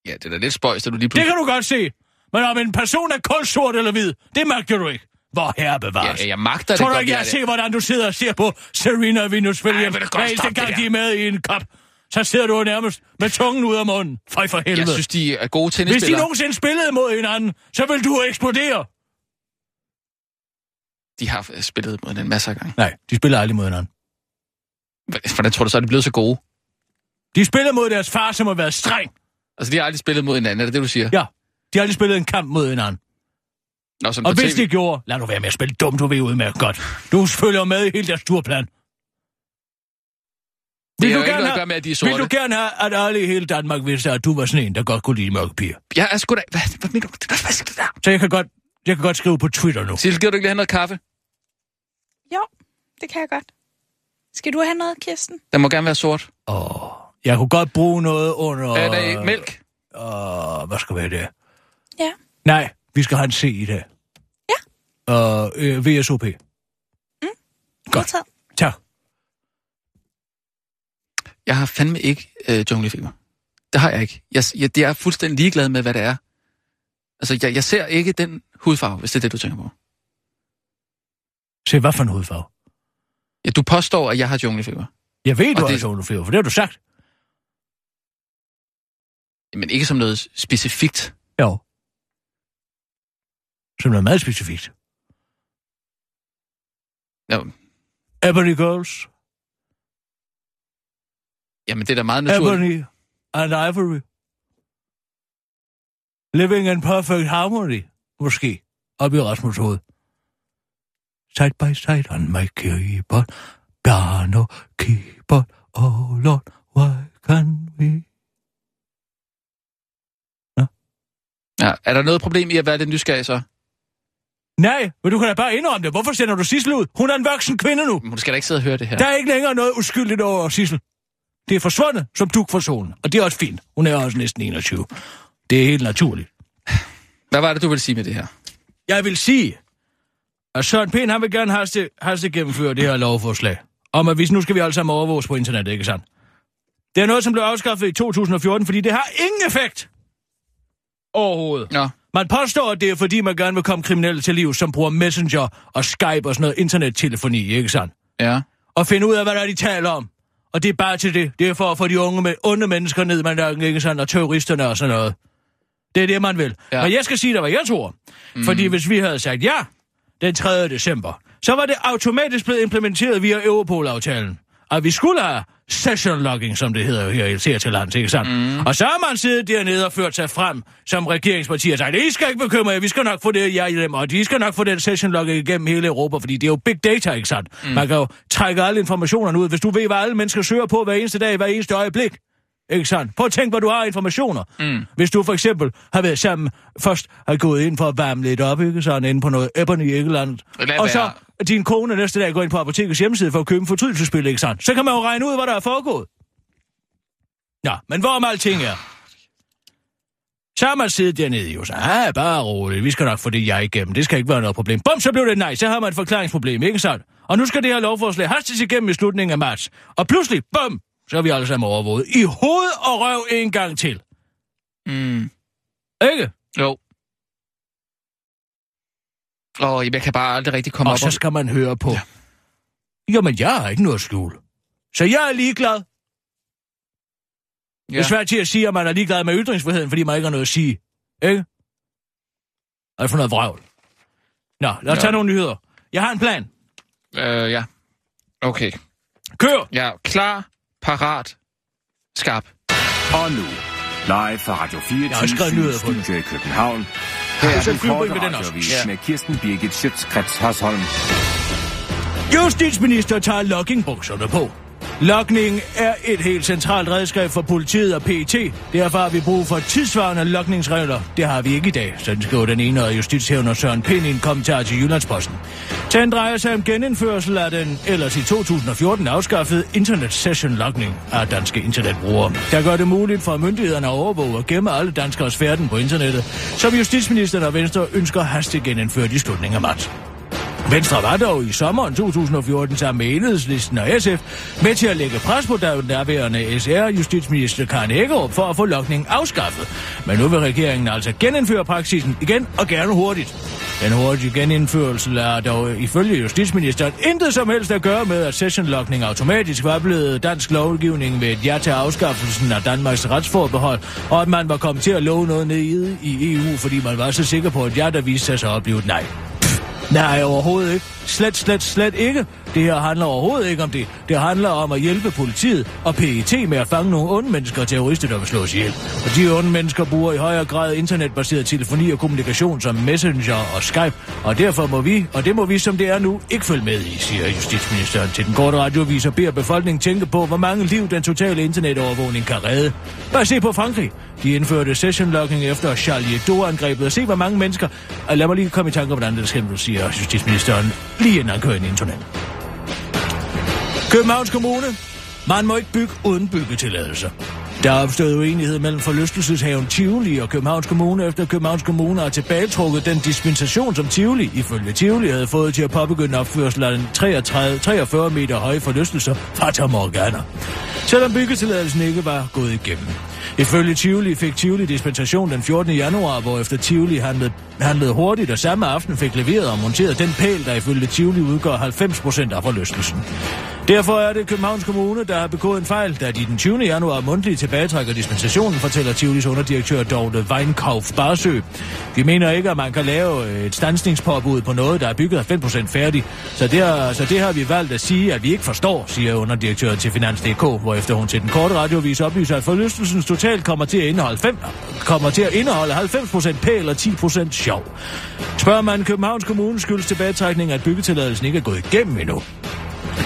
Ja, det er da lidt spøjst, at du lige Det pludselig... kan du godt se. Men om en person er kulsort eller hvid, det magter du ikke. Hvor herre Ja, bevares. jeg magter det Tror du ikke, jeg jeg- ser, hvordan du sidder og ser på Serena Venus Williams? Hver eneste gang, det de er med i en kop, så sidder du nærmest med tungen ud af munden. Fej for helvede. Jeg synes, de er gode Hvis de tennisspillere. nogensinde spillede mod hinanden, så vil du eksplodere. De har spillet mod den masser af gange. Nej, de spiller aldrig mod hinanden. Hvordan tror du så, er de blevet så gode? De spiller mod deres far, som har været streng. Altså, de har aldrig spillet mod hinanden, er det det, du siger? Ja, de har aldrig spillet en kamp mod hinanden. Nå, Og hvis TV. de gjorde, lad nu være med at spille dumt, du ved udmærket godt. Du følger med i hele deres turplan. Det Vil har du, gerne have, gøre med, at de er sorte. vil du gerne have, at alle i hele Danmark vidste, at du var sådan en, der godt kunne lide mørke piger? Jeg er sgu da... Hvad, hvad mener du? Hvad, hvad skal det der? Så jeg kan godt, jeg kan godt skrive på Twitter nu. Sissel, gider du ikke lige have noget kaffe? Jo, det kan jeg godt. Skal du have noget, Kirsten? Den må gerne være sort. Åh, jeg kunne godt bruge noget under... Er der mælk? Åh, hvad skal være det? Ja. Nej, vi skal have en C i dag. Ja. Og øh, VSOP. Godt. Modtaget. Tak. Jeg har fandme ikke øh, junglefeber. Det har jeg ikke. Jeg, jeg, det er fuldstændig ligeglad med, hvad det er. Altså, jeg, jeg ser ikke den hudfarve, hvis det er det, du tænker på. Se, hvad for en hudfarve? Ja, du påstår, at jeg har junglefeber. Jeg ved, du Og har det- det... for det har du sagt. Men ikke som noget specifikt. Jo. Som noget meget specifikt. Jo, Ebony Girls. Jamen, det er da meget naturligt. Ebony and Ivory. Living in perfect harmony. Måske. Op i Rasmus hoved. Side by side on my keyboard. Piano keyboard. Oh Lord, why can we... Ja, er der noget problem i at være lidt nysgerrig så? Nej, men du kan da bare indrømme det. Hvorfor sender du Sissel ud? Hun er en voksen kvinde nu. Hun skal da ikke sidde og høre det her. Der er ikke længere noget uskyldigt over Sissel. Det er forsvundet som duk for solen, og det er også fint. Hun er også næsten 21. Det er helt naturligt. Hvad var det, du ville sige med det her? Jeg vil sige, at Søren Pind, han vil gerne haste, haste gennemføre det her lovforslag. Om at vi, nu skal vi alle sammen overvåges på internettet, ikke sandt? Det er noget, som blev afskaffet i 2014, fordi det har ingen effekt. Overhovedet. Nå, Man påstår, at det er fordi, man gerne vil komme kriminelle til liv, som bruger Messenger og Skype og sådan noget internettelefoni, ikke sandt? ja. Og finde ud af, hvad der er, de taler om. Og det er bare til det. Det er for at få de unge med onde mennesker ned med nakken, ikke sandt? Og terroristerne og sådan noget. Det er det, man vil. Ja. Men jeg skal sige dig, hvad jeg tror. Mm. Fordi hvis vi havde sagt ja den 3. december, så var det automatisk blevet implementeret via Europol-aftalen. Og vi skulle have session logging, som det hedder jo her i ser til lands, ikke sandt? Mm. Og så har man siddet dernede og ført sig frem som regeringsparti og sagt, I skal ikke bekymre jer, vi skal nok få det jer hjem, og de skal nok få den session logging igennem hele Europa, fordi det er jo big data, ikke sandt? Mm. Man kan jo trække alle informationerne ud, hvis du ved, hvad alle mennesker søger på hver eneste dag, hver eneste øjeblik. Ikke sandt? Prøv at tænke, hvor du har informationer. Mm. Hvis du for eksempel har været sammen, først har gået ind for at varme lidt op, ikke sådan, inde på noget Ebony, andet. Lad Og så. Din kone næste dag går ind på apotekets hjemmeside for at købe en fortrydelsespil, ikke sandt? Så kan man jo regne ud, hvad der er foregået. Nå, men hvorom alting er. Så har man siddet dernede jo, så ah, bare roligt, vi skal nok få det jeg igennem, det skal ikke være noget problem. Bum, så blev det nej, så har man et forklaringsproblem, ikke sandt? Og nu skal det her lovforslag hastes igennem i slutningen af marts. Og pludselig, bum, så er vi alle sammen overvåget. I hoved og røv en gang til. Mm. Ikke? Jo. Åh, jamen, jeg kan bare aldrig rigtig komme Og op så om... skal man høre på. Ja. Jamen, jeg har ikke noget at skjule. Så jeg er ligeglad. Ja. Det er svært til at sige, at man er ligeglad med ytringsfriheden, fordi man ikke har noget at sige. Ikke? Og det er for noget vrøvl. Nå, lad os Ja. tage nogle nyheder. Jeg har en plan. Øh, ja. Okay. Kør! Ja, klar, parat, skarp. Og nu, live fra Radio 24 Jeg har skrevet nyheder på det. København. Her er den korte vi med den også. Ja. med Kirsten Birgit Schøtzgrads Hasholm. Justitsminister tager loggingbukserne på. Logning er et helt centralt redskab for politiet og PET. Derfor har vi brug for tidsvarende lokningsregler. Det har vi ikke i dag, sådan skriver den ene af justitshævner Søren Pind i en kommentar til Jyllandsposten. Den drejer sig om genindførsel af den ellers i 2014 afskaffede internet session Lokning af danske internetbrugere. Der gør det muligt for myndighederne at overvåge og gemme alle danskers færden på internettet, som justitsministeren og Venstre ønsker hastigt genindført i slutningen af marts. Venstre var dog i sommeren 2014 sammen med Enhedslisten og SF med til at lægge pres på den nærværende SR-justitsminister Karen Hækkerup for at få lokningen afskaffet. Men nu vil regeringen altså genindføre praksisen igen og gerne hurtigt. Den hurtige genindførelse er dog ifølge justitsministeren intet som helst at gøre med, at sessionlokning automatisk var blevet dansk lovgivning med et ja til afskaffelsen af Danmarks retsforbehold, og at man var kommet til at love noget ned i EU, fordi man var så sikker på, at ja, der viste sig så at blive et nej. Nej, overhovedet ikke. Slet, slet, slet ikke. Det her handler overhovedet ikke om det. Det handler om at hjælpe politiet og PET med at fange nogle onde mennesker og terrorister, der vil slås ihjel. Og de onde mennesker bruger i højere grad internetbaseret telefoni og kommunikation som Messenger og Skype. Og derfor må vi, og det må vi som det er nu, ikke følge med i, siger justitsministeren til den korte radioavis og beder befolkningen tænke på, hvor mange liv den totale internetovervågning kan redde. Bare se på Frankrig. De indførte session logging efter Charlie Hebdo-angrebet og se, hvor mange mennesker... Lad mig lige komme i tanke om, hvordan det skal, siger justitsministeren, lige inden han kører ind i internet. Københavns Kommune. Man må ikke bygge uden byggetilladelse. Der er opstået uenighed mellem forlystelseshaven Tivoli og Københavns Kommune, efter Københavns Kommune har tilbagetrukket den dispensation, som Tivoli, ifølge Tivoli, havde fået til at påbegynde opførsel af den 33, 43 meter høje forlystelser fra Morgana. selvom byggetilladelsen ikke var gået igennem. Ifølge Tivoli fik Tivoli dispensation den 14. januar, hvor efter Tivoli handlede, handlede hurtigt og samme aften fik leveret og monteret den pæl, der ifølge Tivoli udgør 90 procent af forlystelsen. Derfor er det Københavns Kommune, der har begået en fejl, da de den 20. januar mundtligt tilbagetrækker dispensationen, fortæller Tivolis underdirektør Dorte Weinkauf Barsø. De mener ikke, at man kan lave øh, et stansningspåbud på noget, der er bygget 5% færdig. Så det, har, så det har vi valgt at sige, at vi ikke forstår, siger underdirektøren til Finans.dk, hvor efter hun til den korte radiovis oplyser, at forlystelsens totalt kommer til at indeholde, 5, kommer til at indeholde 90% pæl og 10% sjov. Spørger man Københavns Kommune skyldes tilbagetrækning, at byggetilladelsen ikke er gået igennem endnu.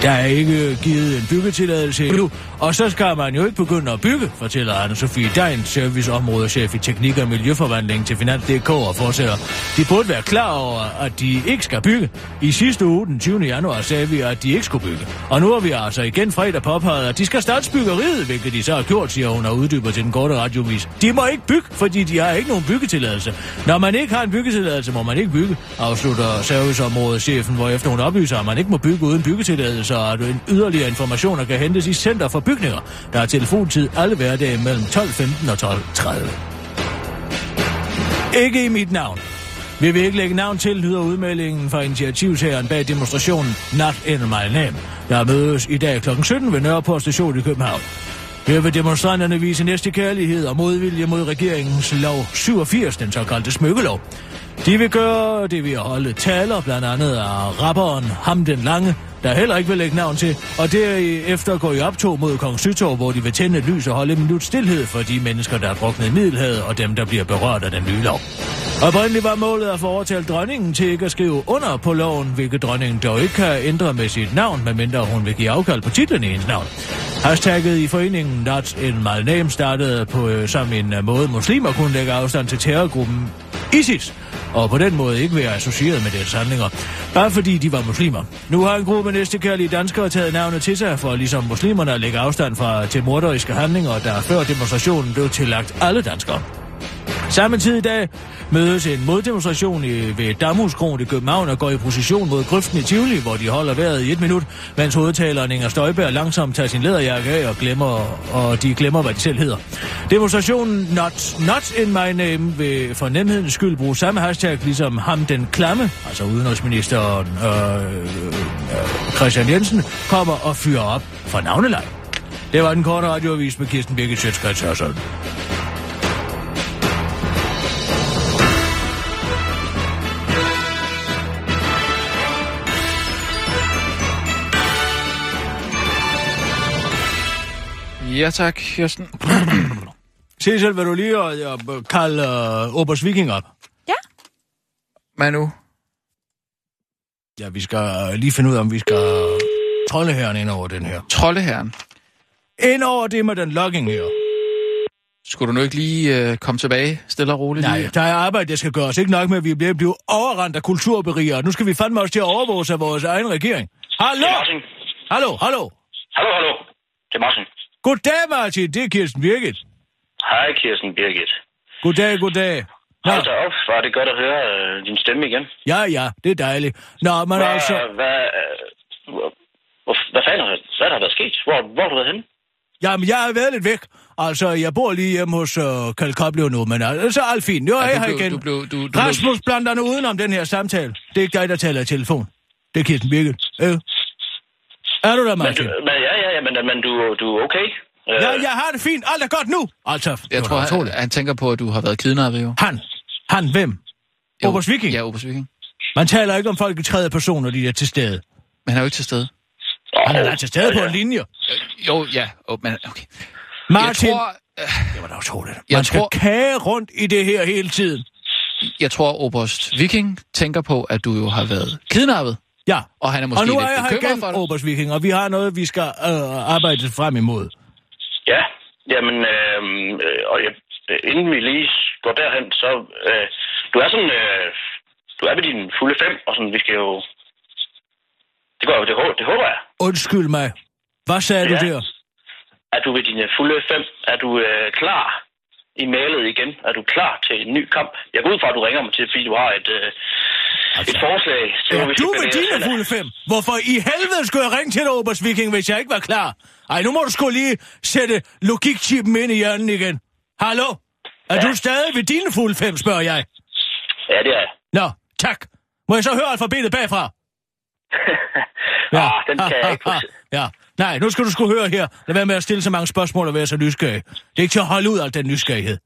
Der er ikke givet en byggetilladelse endnu, og så skal man jo ikke begynde at bygge, fortæller anne Sofie Dein, serviceområdeschef i teknik og miljøforvandling til Finans.dk og fortsætter. De burde være klar over, at de ikke skal bygge. I sidste uge, den 20. januar, sagde vi, at de ikke skulle bygge. Og nu har vi altså igen fredag påpeget, at de skal starte byggeriet, hvilket de så har gjort, siger hun og uddyber til den korte radiovis. De må ikke bygge, fordi de har ikke nogen byggetilladelse. Når man ikke har en byggetilladelse, må man ikke bygge, afslutter serviceområdeschefen, hvorefter hun oplyser, at man ikke må bygge uden byggetilladelse, og at en yderligere informationer kan hentes i Center for Bygninger. Der er telefontid alle hverdage mellem 12.15 og 12.30. Ikke i mit navn. Vi vil ikke lægge navn til, lyder udmeldingen fra initiativtageren bag demonstrationen Not in my name, der mødes i dag kl. 17 ved Nørreport station i København. Her vil demonstranterne vise næste kærlighed og modvilje mod regeringens lov 87, den såkaldte smykkelov. De vil gøre det ved at holde taler, blandt andet af rapperen Ham den Lange, der heller ikke vil lægge navn til, og derefter går i optog mod Kong Sytår, hvor de vil tænde et lys og holde en minut stillhed for de mennesker, der er druknet i Middelhavet, og dem, der bliver berørt af den nye lov. Oprindeligt var målet at få overtalt dronningen til ikke at skrive under på loven, hvilket dronningen dog ikke kan ændre med sit navn, medmindre hun vil give afkald på titlen i hendes navn. Hashtagget i foreningen Not in my name startede på øh, som en øh, måde muslimer kunne lægge afstand til terrorgruppen ISIS, og på den måde ikke være associeret med deres handlinger, bare fordi de var muslimer. Nu har en gruppe næstekærlige danskere taget navnet til sig for ligesom muslimerne at lægge afstand fra til morderiske handlinger, der før demonstrationen blev tillagt alle danskere. Samme tid i dag mødes en moddemonstration i, ved Damhuskron i København og går i procession mod grøften i Tivoli, hvor de holder vejret i et minut, mens hovedtaleren Inger Støjberg langsomt tager sin læderjakke af og, glemmer, og de glemmer, hvad de selv hedder. Demonstrationen Not, not in my name vil for nemhedens skyld bruge samme hashtag, ligesom ham den klamme, altså udenrigsministeren øh, øh, Christian Jensen, kommer og fyrer op for navneleg. Det var den korte radioavis med Kirsten Birgit Sjøtskrets Hørsholm. Ja tak, Kirsten. *clears throat* Cecil, vil du lige uh, kalde uh, Obers Viking op? Ja. Manu, Ja, vi skal uh, lige finde ud af, om vi skal trolde herren ind over den her. troldeherren. Ind over det med den logging her. Skulle du nu ikke lige øh, komme tilbage stille og roligt? Nej, lige? der er arbejde, der skal gøres. Ikke nok med, at vi bliver blevet overrendt af kulturberiger. Nu skal vi fandme også til at overvåge af vores egen regering. Hallo? Er. Hallo, hallo. Hallo, hallo. Det er Martin. Goddag, Martin. Det er Kirsten Birgit. Hej, Kirsten Birgit. Goddag, goddag. Nå, Hold da op, var det godt at høre øh, din stemme igen. ja, ja, det er dejligt. Nå, men Hvad, altså... hvad, øh, hvor, hvad fanden har, hvad der har været sket? Hvor, hvor har du været henne? Jamen, jeg har været lidt væk. Altså, jeg bor lige hjemme hos Kalle Koblio nu, men altså, alt fint. Nu er Ja, jeg her blev- igen. du blev- du- du Rasmus blander nu udenom den her samtale. Det er ikke dig, der taler i telefon. Det er Kirsten Birgit. Øh. Er du der, Men, Martin? men ja, men, men du, du er okay? Øh, Ja, jeg har det fint. Alt er godt nu. Altså, Jeg tror, han, han tænker på, at du har været kidnappet jo. Han. Han hvem? Jo. Obers Viking? Ja, Obers Viking. Man taler ikke om folk i tredje person, når de er til stede. Men han er jo ikke til stede. Han er da til stede ja, på ja. en linje. Øh, Jo, ja. Oh, men, okay. Martin, Jeg tror, øh, det var da utroligt. Jeg Man skal tror- kage rundt i det her hele tiden. jeg tror, Oberst Viking tænker på, at du jo har været kidnappet. Ja. Og han er måske og nu er lidt jeg her igen, for det. Og vi har noget, vi skal øh, arbejde frem imod. Ja, jamen, øh, og jeg, inden vi lige går derhen, så... Øh, du er sådan... Øh, du er ved din fulde fem, og sådan, vi skal jo... Det, går, det, hå- det håber jeg. Undskyld mig. Hvad sagde du Ja. der? Er du ved dine fulde fem? Er du øh, klar i mailet igen? Er du klar til en ny kamp? Jeg går ud fra, at du ringer mig til, fordi du har et, øh, et forslag til, Ja, vi du med dine fulde fem. Hvorfor i helvede skulle jeg ringe til dig, Obers Viking, hvis jeg ikke var klar? Ej, nu må du sgu lige sætte logikchippen ind i hjernen igen. Hallo? Er Ja. du stadig ved dine fulde fem, spørger jeg. Ja, det er jeg. Nå, tak. Må jeg så høre alfabetet bagfra? *laughs* Ja. Ah, den kan jeg ikke. *laughs* Ja, nej, nu skal du sgu høre her. Lad være med at stille så mange spørgsmål og være så nysgerrig. Det er ikke til at holde ud af den nysgerrighed.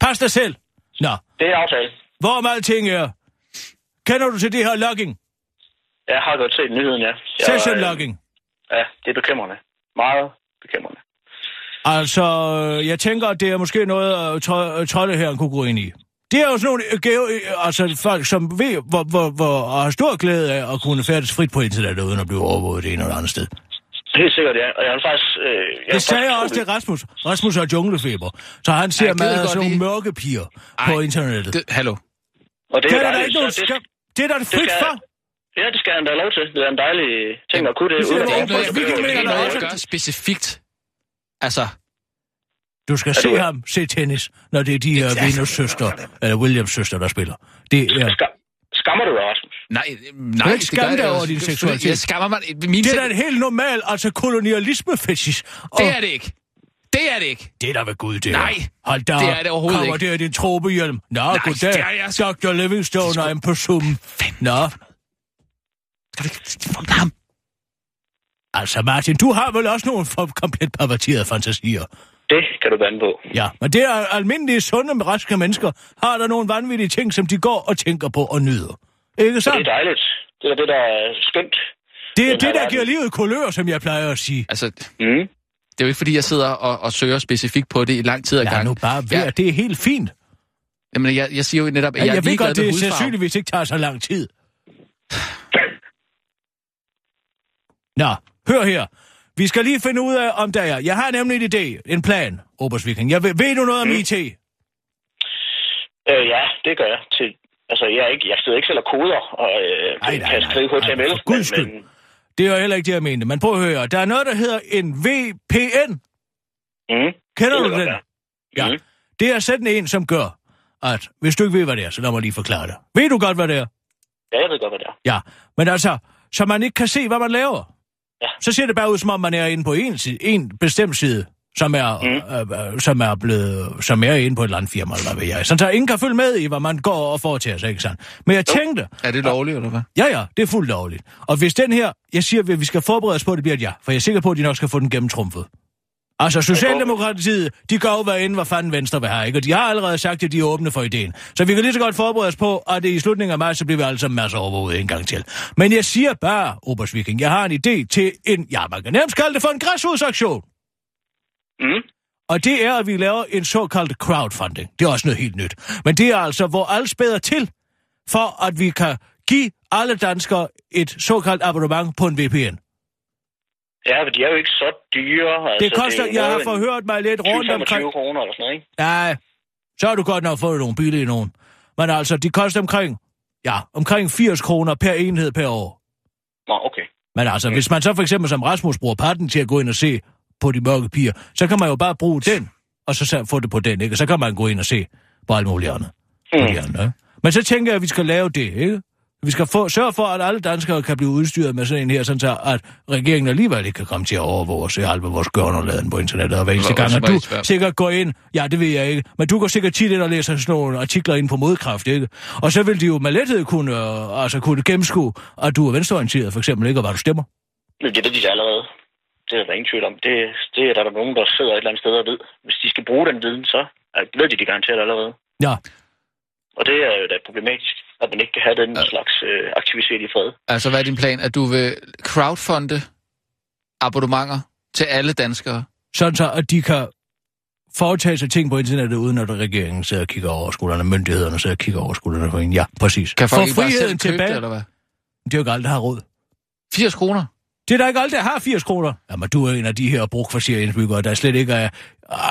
Pas dig selv. Nå, Det er aftale. hvorom alting er. Kender du til det her logging? Jeg har godt set nyheden, ja. Jeg, Session øh, logging. Ja, det er bekymrende. Meget bekymrende. Altså, øh, jeg tænker, at det er måske noget, at tro- Trolle her kunne gå ind i. Det er jo sådan nogle øh, gave, øh, altså folk, som ved, hvor, hvor, hvor, og har stor glæde af at kunne færdes frit på internettet, uden at blive overvåget det ene eller andet sted. Helt sikkert, ja. Og jeg vil faktisk... Øh, jeg Det sagde jeg også til Rasmus. Rasmus har junglefeber, så han ser gider meget sådan nogle mørke piger på Ej, internettet. Det, hallo. Og det Det er er der ikke nogen skam. Det er der frit skal- for. Ja, det skal han da have lov til. Det er en dejlig ting at kunne det. Uden at også. Vi kan er der noget, også- jeg gør specifikt. Altså, Du skal se du- ham se tennis, når det er de her Venus søster, eller Williams søster, der spiller. Det er... Skam- Skammer du dig, Rasmus? Nej, nej. Du ikke skamme dig over din seksualitet. Jeg skammer mig. Min Det er da en helt normal, altså kolonialisme fetish. det er det ikke. Det er det ikke. Det er da ved Gud, det er. Nej, Hold da det er det overhovedet Kommer ikke. der i din tropehjelm. Nå, Nej, goddag. det er jeg- Dr. Livingstone, I'm på Zoom. Nå, Skal du ikke få ham? altså Martin, du har vel også nogle for komplet perverterede fantasier. Det kan du bande på. Ja, men det er almindelige, sunde, raske mennesker. Har der nogle vanvittige ting, som de går og tænker på og nyder. Ikke Så det er dejligt. Det er det, der er skønt. Det er det, her der verden. giver livet kulør, som jeg plejer at sige. Altså, Mm. det er jo ikke, fordi jeg sidder og, og søger specifikt på det i lang tid ad gangen. nu bare være, Ja, det er helt fint. jamen, jeg, jeg siger jo netop, at Ja, jeg, jeg, er ved godt, det sandsynligvis ikke tager så lang tid. *sighs* Nå, hør her. Vi skal lige finde ud af, om der er. Jeg har nemlig en idé, en plan, Obers Viking. Jeg ved, ved du noget om Mm. IT? Øh, ja, det gør jeg. Til, altså, jeg, er ikke, jeg sidder ikke selv og koder, og øh, nej, kan nej. skrive HTML. Ej, for guds skyld. men, Det er jo heller ikke det, jeg mente. Men prøv at høre. Der er noget, der hedder en VPN. mm, Kender det du den? Ja. Mhm. Det er sådan en, som gør, at hvis du ikke ved, hvad det er, så lad mig lige forklare det. Ved du godt, hvad det er? Ja, jeg ved godt, hvad det er. Ja, men altså, så man ikke kan se, hvad man laver. Ja. Så ser det bare ud, som om man er inde på en, side, en bestemt side, som er, Mm. øh, øh, som er blevet, som er inde på et eller andet firma, eller hvad ved jeg. Sådan, så ingen kan følge med i, hvad man går og foretager sig, ikke sandt? Men jeg tænkte, Er det lovligt, eller hvad? ja ja, det er fuldt lovligt. Og hvis den her, jeg siger, at vi skal forberede os på, at det bliver et ja, for jeg er sikker på, at de nok skal få den gennemtrumfet. Altså, Socialdemokratiet, de går jo hvad hvad fanden Venstre vil have, ikke? Og de har allerede sagt, at de er åbne for ideen. Så vi kan lige så godt forberede os på, at det i slutningen af maj, så bliver vi alle sammen masser overvåget en gang til. Men jeg siger bare, Obers Viking, jeg har en idé til en, ja, man kan nærmest kalde det for en græsrodsaktion. Mm. Og det er, at vi laver en såkaldt crowdfunding. Det er også noget helt nyt. Men det er altså, hvor alle spæder til, for at vi kan give alle danskere et såkaldt abonnement på en VPN. Ja, men de er jo ikke så dyre. Altså, Det koster, er jo jeg har forhørt mig lidt rundt 20-25 omkring... kroner eller sådan noget, ikke? Nej, så har du godt nok fået nogle billige nogen. Men altså, de koster omkring, ja, omkring 80 kroner per enhed per år. Nå, okay. Men altså, hvis man så for eksempel som Rasmus bruger patten til at gå ind og se på de mørke piger, så kan man jo bare bruge den, og så få det på den, ikke? Og så kan man gå ind og se på alt muligt andet. På Mm. de andre, ikke? Men så tænker jeg, at vi skal lave det, ikke? Vi skal få, sørge for, at alle danskere kan blive udstyret med sådan en her, sådan så at regeringen alligevel ikke kan komme til at overvåge os i alt, hvad vores gørn og laden på internettet. Og hver eneste gang, at du sikkert går ind, ja, det ved jeg ikke, men du går sikkert tit ind og læser sådan nogle artikler ind på modkraft, ikke? Og så vil de jo med lethed kunne, øh, altså kunne gennemskue, at du er venstreorienteret, for eksempel, ikke? Og hvad du stemmer. Men det ved de allerede. Det er der ingen tvivl om. Det, det er der, der nogen, der sidder et eller andet sted og ved. Hvis de skal bruge den viden, så er- ved de det garanteret allerede. Ja, Og det er jo da problematisk, at man ikke kan have den slags øh, aktivitet i fred. Altså, hvad er din plan? At du vil crowdfunde abonnementer til alle danskere? sådan så, at de kan foretage sig ting på internettet, uden at regeringen sidder og kigger over skuldrene, myndighederne sidder og kigger over skuldrene på en. Ja, præcis. Kan folk Få ikke bare selv friheden købe tilbage. det, eller hvad? Det er jo ikke alle, der har råd. 80 kroner? Det er der ikke alle, der har 80 kroner. Jamen, du er en af de her brugkvarterindbyggere, der slet ikke er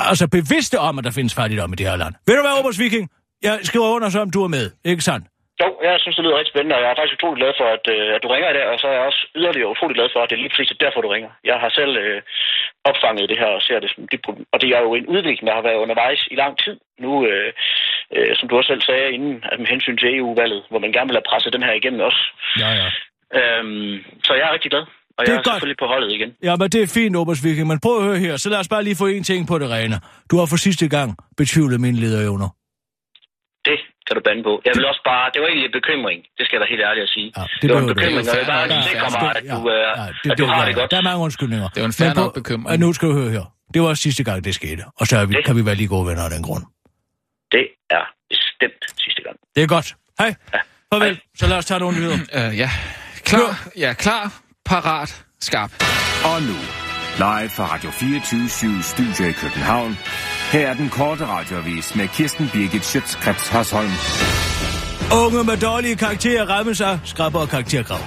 altså bevidste om, at der findes fattigdom i det her land. Ved du hvad, Obers Viking? Jeg skriver under, så om du er med. Ikke sandt? Jo, jeg synes, det lyder rigtig spændende, og jeg er faktisk utrolig glad for, at, øh, at du ringer i dag, og så er jeg også yderligere utrolig glad for, at det er lige præcis derfor, du ringer. Jeg har selv øh, opfanget det her og ser det som dit problem. Og det er jo en udvikling, der har været undervejs i lang tid. Nu, øh, øh, som du også selv sagde inden, at med hensyn til EU-valget, hvor man gerne vil have presset den her igennem også. Ja, ja. Øhm, så jeg er rigtig glad, og Det jeg er er, godt. selvfølgelig på holdet igen. Ja, men det er fint, Obers Viking, men prøv at høre her, så lad os bare lige få en ting på det rene. Du har for sidste gang betvivlet mine lederevner. Det kan du bande på. Jeg vil også bare, det var egentlig en bekymring, det skal jeg være helt ærlig at sige. Ja, det, var en bekymring, ikke. og jeg vil bare Ja, sikre ja, mig, at du, øh, at du har det godt. Der er mange undskyldninger. Det er jo en nok bekymring. Og nu skal du høre her. Det var sidste gang, det skete. Og så er vi, Det- kan vi være lige gode venner af den grund. Det er bestemt sidste gang. Det er godt. Hej. Farvel. Hej. Så lad os tage nogle nyheder. Øh, ja. Klar, ja, klar, parat, skarp. Og nu, live fra Radio 24 Studio i København. Her er den korte radiovis med Kirsten Birgit Schøtzgrads Hasholm. Unge med dårlige karakterer rammes af skrabber og karakterkrav.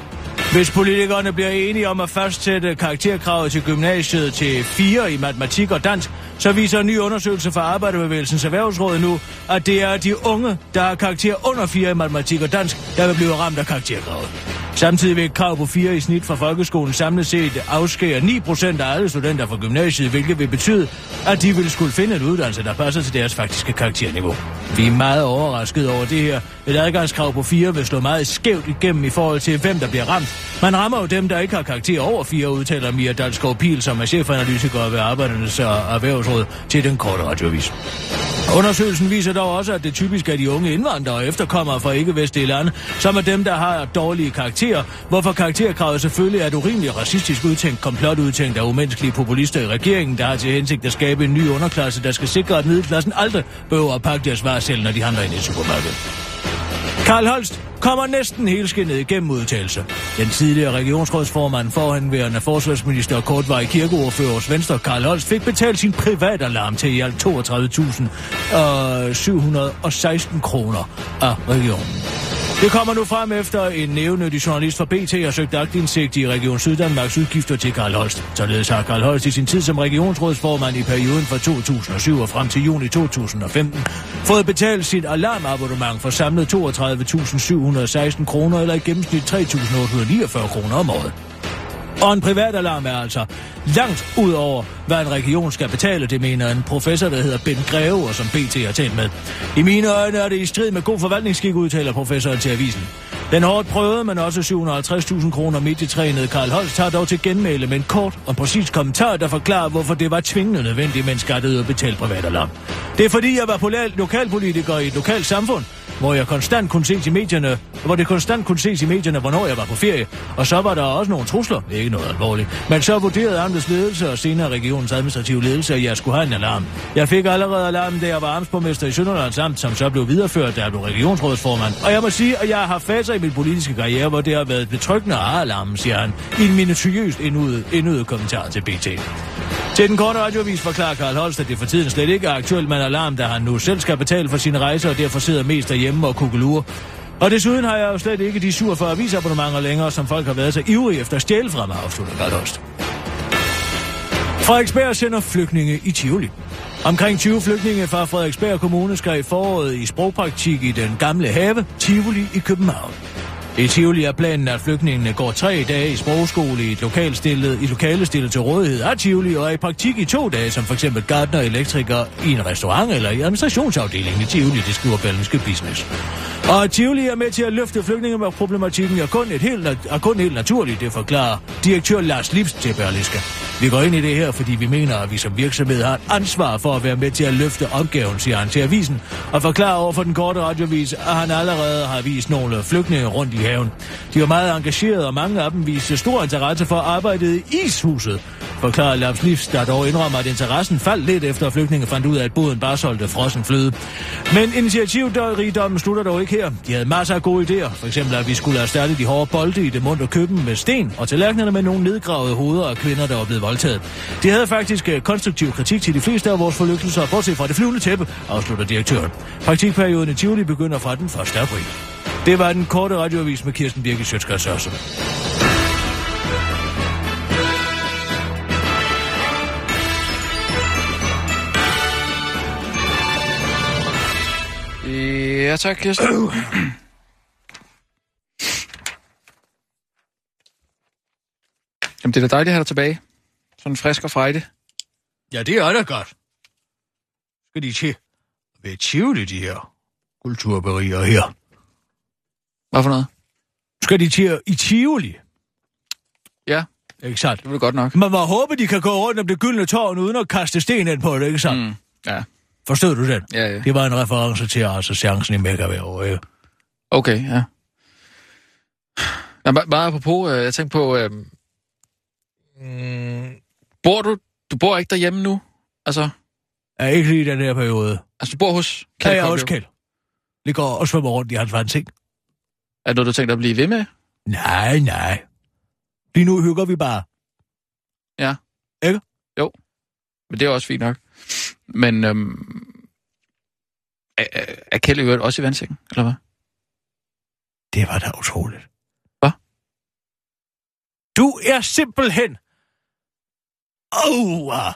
Hvis politikerne bliver enige om at fastsætte karakterkravet til gymnasiet til 4 i matematik og dansk, så viser en ny undersøgelse fra Arbejderbevægelsens Erhvervsråd nu, at det er de unge, der har karakter under 4 i matematik og dansk, der vil blive ramt af karakterkravet. Samtidig vil et krav på 4 i snit fra folkeskolen samlet set afskære 9 procent af alle studenter fra gymnasiet, hvilket vil betyde, at de vil skulle finde en uddannelse, der passer til deres faktiske karakterniveau. Vi er meget overrasket over det her. Et adgangskrav på 4 vil slå meget skævt igennem i forhold til, hvem der bliver ramt. Man rammer jo dem, der ikke har karakter over 4, udtaler Mia Dalskov Pil, som er chefanalytiker ved Arbejdernes og Erhvervsråd til den korte radiovis. Undersøgelsen viser dog også, at det typisk er de unge indvandrere og efterkommere fra ikke-vestlige lande, som er dem, der har dårlige karakterer, hvorfor karakterkravet selvfølgelig er et urimeligt racistisk udtænkt, komplot udtænkt af umenneskelige populister i regeringen, der har til hensigt at skabe en ny underklasse, der skal sikre, at middelklassen aldrig behøver at pakke deres varer selv, når de handler ind i supermarkedet. Karl Holst kommer næsten helskindet igennem udtalelse. Den tidligere regionsrådsformand, forhenværende forsvarsminister og kortvarig kirkeordfører hos Venstre, Karl Holst, fik betalt sin privatalarm til i alt 32.716 kroner af regionen. Det kommer nu frem efter en nævnyttig journalist fra BT har søgt agtindsigt i Region Syddanmarks udgifter til Karl Holst. Således har Karl Holst i sin tid som regionsrådsformand i perioden fra 2007 og frem til juni 2015 fået betalt sit alarmabonnement for samlet 32.716 kroner eller i gennemsnit 3.849 kroner om året. Og en privatalarm er altså langt ud over, hvad en region skal betale, det mener en professor, der hedder Ben Greve, og som BT har talt med. I mine øjne er det i strid med god forvaltningsskik, udtaler professoren til avisen. Den hårdt prøvede, men også 750.000 kroner midt i trænet Karl Holst tager dog til genmæle med en kort og præcis kommentar, der forklarer, hvorfor det var tvingende nødvendigt, men skattede at betale privatalarm. Det er fordi, jeg var polar- lokalpolitiker i et lokalt samfund, hvor jeg konstant kunne ses i medierne, hvor det konstant kunne ses i medierne, hvornår jeg var på ferie. Og så var der også nogle trusler, ikke noget alvorligt. Men så vurderede amtets ledelse og senere regionens administrative ledelse, at jeg skulle have en alarm. Jeg fik allerede alarmen, da jeg var amtsborgmester i Sønderlands Amt, som så blev videreført, da jeg blev regionsrådsformand. Og jeg må sige, at jeg har faser i min politiske karriere, hvor det har været betryggende at alarmen, siger han, i en minutiøst indødet, indødet kommentar til BT. Til den korte radiovis forklarer Karl Holst, at det for tiden slet ikke er aktuelt med en alarm, da han nu selv skal betale for sine rejser, og derfor sidder mest derhjemme og kugelure. Og desuden har jeg jo slet ikke de 47 avisabonnementer længere, som folk har været så ivrige efter at stjæle fra mig, afslutter Karl Frederiksberg sender flygtninge i Tivoli. Omkring 20 flygtninge fra Frederiksberg Kommune skal i foråret i sprogpraktik i den gamle have, Tivoli i København. I Tivoli er planen, at flygtningene går tre dage i sprogskole i et lokalstillet, i lokale stillet til rådighed af Tivoli, og er i praktik i to dage, som f.eks. gartner og elektriker i en restaurant eller i administrationsafdelingen i Tivoli, det skriver Berlingske Business. Og Tivoli er med til at løfte flygtninge med problematikken er kun, et helt, er kun helt naturligt, det forklarer direktør Lars Lips til Berlingske. Vi går ind i det her, fordi vi mener, at vi som virksomhed har et ansvar for at være med til at løfte opgaven, siger han til avisen, og forklarer over for den korte radiovis, at han allerede har vist nogle flygtninge rundt i haven. De var meget engagerede, og mange af dem viste stor interesse for arbejdet i ishuset, forklarer Lars Livs, der dog indrømmer, at interessen faldt lidt efter at flygtninge fandt ud af, at båden bare solgte frossen fløde. Men initiativrigdommen slutter dog ikke her. De havde masser af gode idéer. For eksempel, at vi skulle erstatte de hårde bolde i det mundt og køben med sten, og tallerkenerne med nogle nedgravede hoveder af kvinder, der var blevet voldtaget. De havde faktisk øh, konstruktiv kritik til de fleste af vores forlykkelser, bortset fra det flyvende tæppe, afslutter direktøren. Praktikperioden i Tivoli begynder fra den 1. april. Det var den korte radioavis med Kirsten Birgit Sjøtskrets Sørensen. Ja, tak, Kirsten. *clears throat* Jamen, det er da dejligt at have dig tilbage. Sådan frisk og frejde. Ja, det er da godt. Skal de til at være tvivl, de her kulturberigere her? Hvad for noget? Skal de til i Tivoli? Ja, Ikke sandt? det vil godt nok. Man må håbe, de kan gå rundt om det gyldne tårn uden at kaste sten ind på det, ikke sandt? Mm. Ja, Forstod du den? ja, ja. Det var en reference til altså chancen i Megavær, ikke? Okay, ja. Nå, bare, apropos, øh, jeg tænkte på, øh, mm, bor du, du bor ikke derhjemme nu? Altså, Er ikke lige i den her periode. altså du bor hos Kan jeg Kollev? også Kjeld? Ligger og svømmer rundt i hans vandseng? Er det noget, du tænker at blive ved med? Nej, nej. Lige nu hygger vi bare. Men det er også fint nok. Men øhm, er, er- Kjeld i også i vandsengen, eller hvad? Det var da utroligt. Hvad? Du er simpelthen... Åh, oh,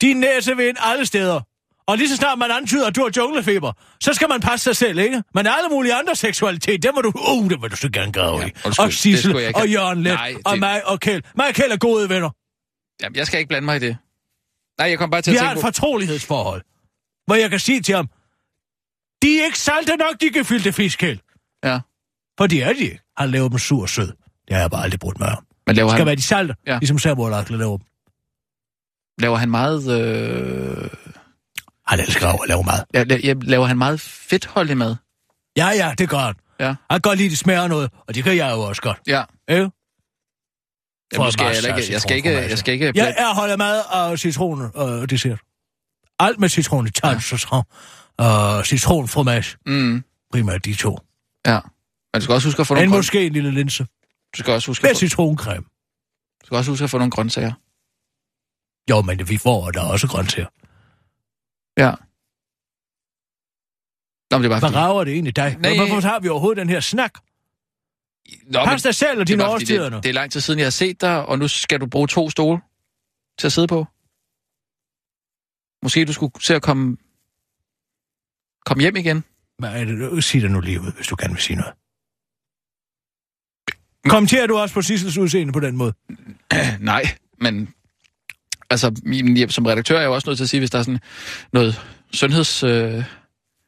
din næse ved alle steder. Og lige så snart man antyder, at du har junglefeber, så skal man passe sig selv, ikke? Men alle mulige andre seksualitet, det må du... Uh, det må du så gerne grave Ja, i. undskyld, og Sissel, og Jørgen Let, Nej, og det- mig og Kjeld. Mig og Kjeld er gode venner. Jamen, jeg skal ikke blande mig i det. Nej, jeg kom bare til Vi at har tænke et på... fortrolighedsforhold, hvor jeg kan sige til ham, de er ikke salte nok, de gefilte fisk, Kjeld. Ja. For det er de ikke. Han laver dem sur og sød. Det har jeg bare aldrig brudt mig om. Men laver Det skal han, være de salte, ja. ligesom Samuel Akle laver dem. laver han meget... Øh, Han elsker at lave mad. ja, ja, laver han meget fedtholdig mad? Ja, ja, det gør han. Ja. Han kan godt lide, det smager af noget, og det kan jeg jo også godt. Ja. Ikke? Jamen, nu skal jeg, af ikke, jeg skal ikke... Jeg skal ikke Jeg er holder mad og citron og dessert. Alt med citron i tart, ja. citron og citronfromage. Mm, Primært de to. ja. Men du skal også huske at få nogle, grøn... måske en lille linse du skal også huske med at få... citroncreme. du skal også huske at få nogle grøntsager. Jo, men vi får der er også grøntsager. Ja. Nå, men det er bare Hvad fordi... rager det egentlig dig? Nej. Hvorfor har vi overhovedet den her snak? Nå, Pas dig selv og dine årstider det, nu. det er lang tid siden, jeg har set dig, og nu skal du bruge to stole til at sidde på. Måske du skulle se at komme, komme hjem igen. Hvad er det? du- Sig det nu lige ud, hvis du gerne vil sige noget. Kommenterer du også på Sissels udseende på den måde? *clears throat* Nej, men altså, min som redaktør er jeg jo også nødt til at sige, hvis der er sådan noget sundheds... Øh,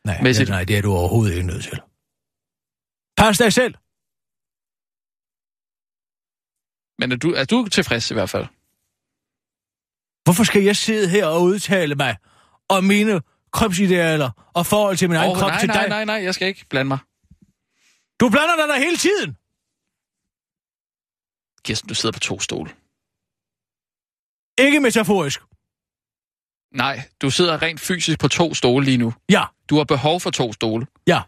Nej, Mæssigt. nej, det er du overhovedet ikke nødt til. Pas dig selv. men er du, er du tilfreds i hvert fald? Hvorfor skal jeg sidde her og udtale mig om mine kropsidealer og forhold til min egen Åh, krop nej, til nej, dig? nej, nej, jeg skal ikke blande mig. Du blander dig der hele tiden. Kirsten, du sidder på to stole. Ikke metaforisk. Nej, du sidder rent fysisk på to stole lige nu. Ja, Du har behov for to stole. ja.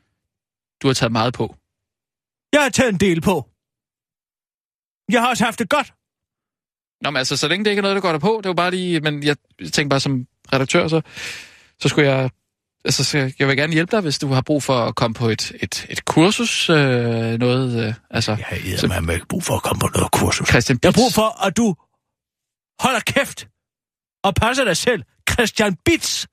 Du har taget meget på. Jeg har taget en del på. Jeg har også haft det godt. Nå, men altså, så længe det ikke er noget, der går der på, det var bare lige... Men jeg tænkte bare som redaktør, så, så skulle jeg... Altså, så jeg vil gerne hjælpe dig, hvis du har brug for at komme på et, et, et kursus, øh, noget... Øh, altså, Jeg har med ikke brug for at komme på noget kursus. Christian Jeg har brug for, at du holder kæft og passer dig selv. Christian Bitz.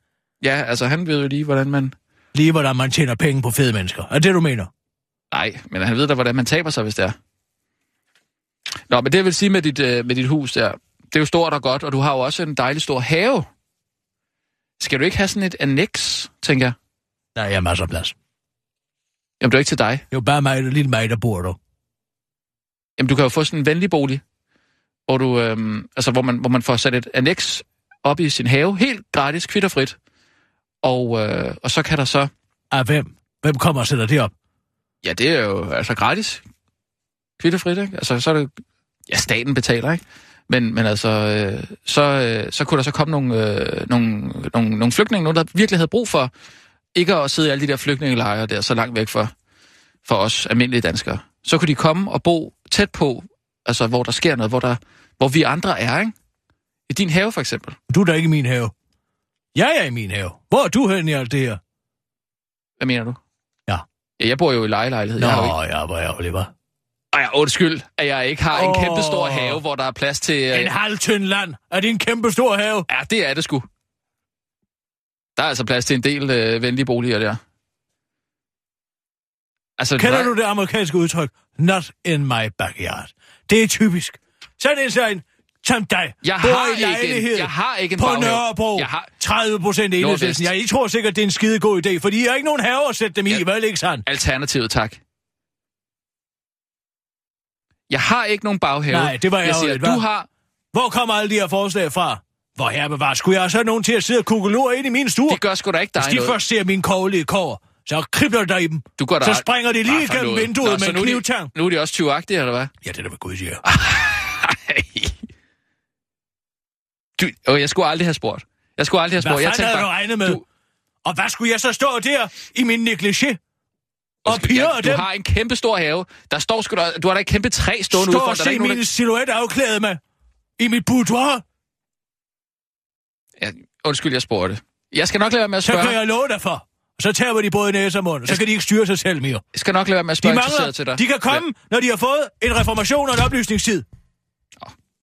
Ja, altså, han ved jo lige, hvordan man... Lige hvordan man tjener penge på fede mennesker. Er det, du mener? Nej, men han ved da, hvordan man taber sig, hvis det er. Nå, men det vil sige med dit, øh, med dit hus der, det er jo stort og godt, og du har jo også en dejlig stor have. Skal du ikke have sådan et annex, tænker jeg? Nej, jeg har masser af plads. Jamen, det er ikke til dig. Det er jo bare mig, lille mig, der bor der. Jamen, du kan jo få sådan en venlig bolig, hvor, du, øhm, altså, hvor, man, hvor man får sat et annex op i sin have, helt gratis, kvitterfrit. Og, øh, og så kan der så... Af hvem? Hvem kommer og sætter det op? Ja, det er jo altså gratis. Kvitterfrit, ikke? Altså, så er det... Ja, staten betaler, ikke? Men, men altså, øh, så, øh, så kunne der så komme nogle, øh, nogle, nogle, nogle flygtninge, nogen, der virkelig havde brug for ikke at sidde i alle de der flygtningelejre der, så langt væk for, for os almindelige danskere. Så kunne de komme og bo tæt på, altså hvor der sker noget, hvor, der, hvor vi andre er, ikke? I din have, for eksempel. Du er da ikke i min have. Jeg er i min have. Hvor er du hen i alt det her? Hvad mener du? Ja. ja jeg bor jo i lejelejlighed. Nå, Jeg har jo ikke... ja, hvor ærgerligt, hva'? Ej, undskyld, at jeg ikke har en Åh. kæmpe stor have, hvor der er plads til... øh, En halv tynd land. Er det en kæmpe stor have? Ja, det er det sgu. Der er altså plads til en del øh, venlige boliger der. Altså, Kender der- du det amerikanske udtryk? Not in my backyard. Det er typisk. Sådan en sådan som dig. Jeg bor har i ikke en- jeg har ikke en på baghave. Nørrebro. Jeg har- 30 procent enhedslisten. Jeg tror sikkert, det er en skide god idé, fordi jeg har ikke nogen have at sætte dem i, Ja. vel ikke sandt? Alternativet, tak. Jeg har ikke nogen baghave. Nej, det var jeg siger, du hva'? har... Hvor kommer alle de her forslag fra? Hvor her bevar, skulle jeg så have nogen til at sidde og kukulure ind i min stue? Det gør sgu da ikke dig Hvis de noget. først ser min kogelige kår, så kribler der i dem. Du går da så springer de lige noget. vinduet Nå, med en er knivtang. Nu er de også 20 eller hvad? Ja, det er da, hvad Gud siger. *laughs* Du, og jeg skulle aldrig have spurgt. Jeg skulle aldrig have Hvad spurgt. Jeg fanden havde du bare, regnet med? Du, Og hvad skulle jeg så stå der i min negligé? Og piger jeg- af du dem? har en kæmpe stor have. Der står sgu da, du har da et kæmpe træ stående Stå udenfor. og Der er der se nogen, min silhuet afklædet med. I mit boudoir. der... ja, undskyld, jeg spurgte. Jeg skal nok lade være med at Så spørge. kan jeg love dig for. Så tager de både næse og mund. Så kan de ikke styre sig selv mere. Jeg skal nok lade være med at De spørge interesseret mangler, til dig. de kan komme, når de har fået en reformation og en oplysningstid.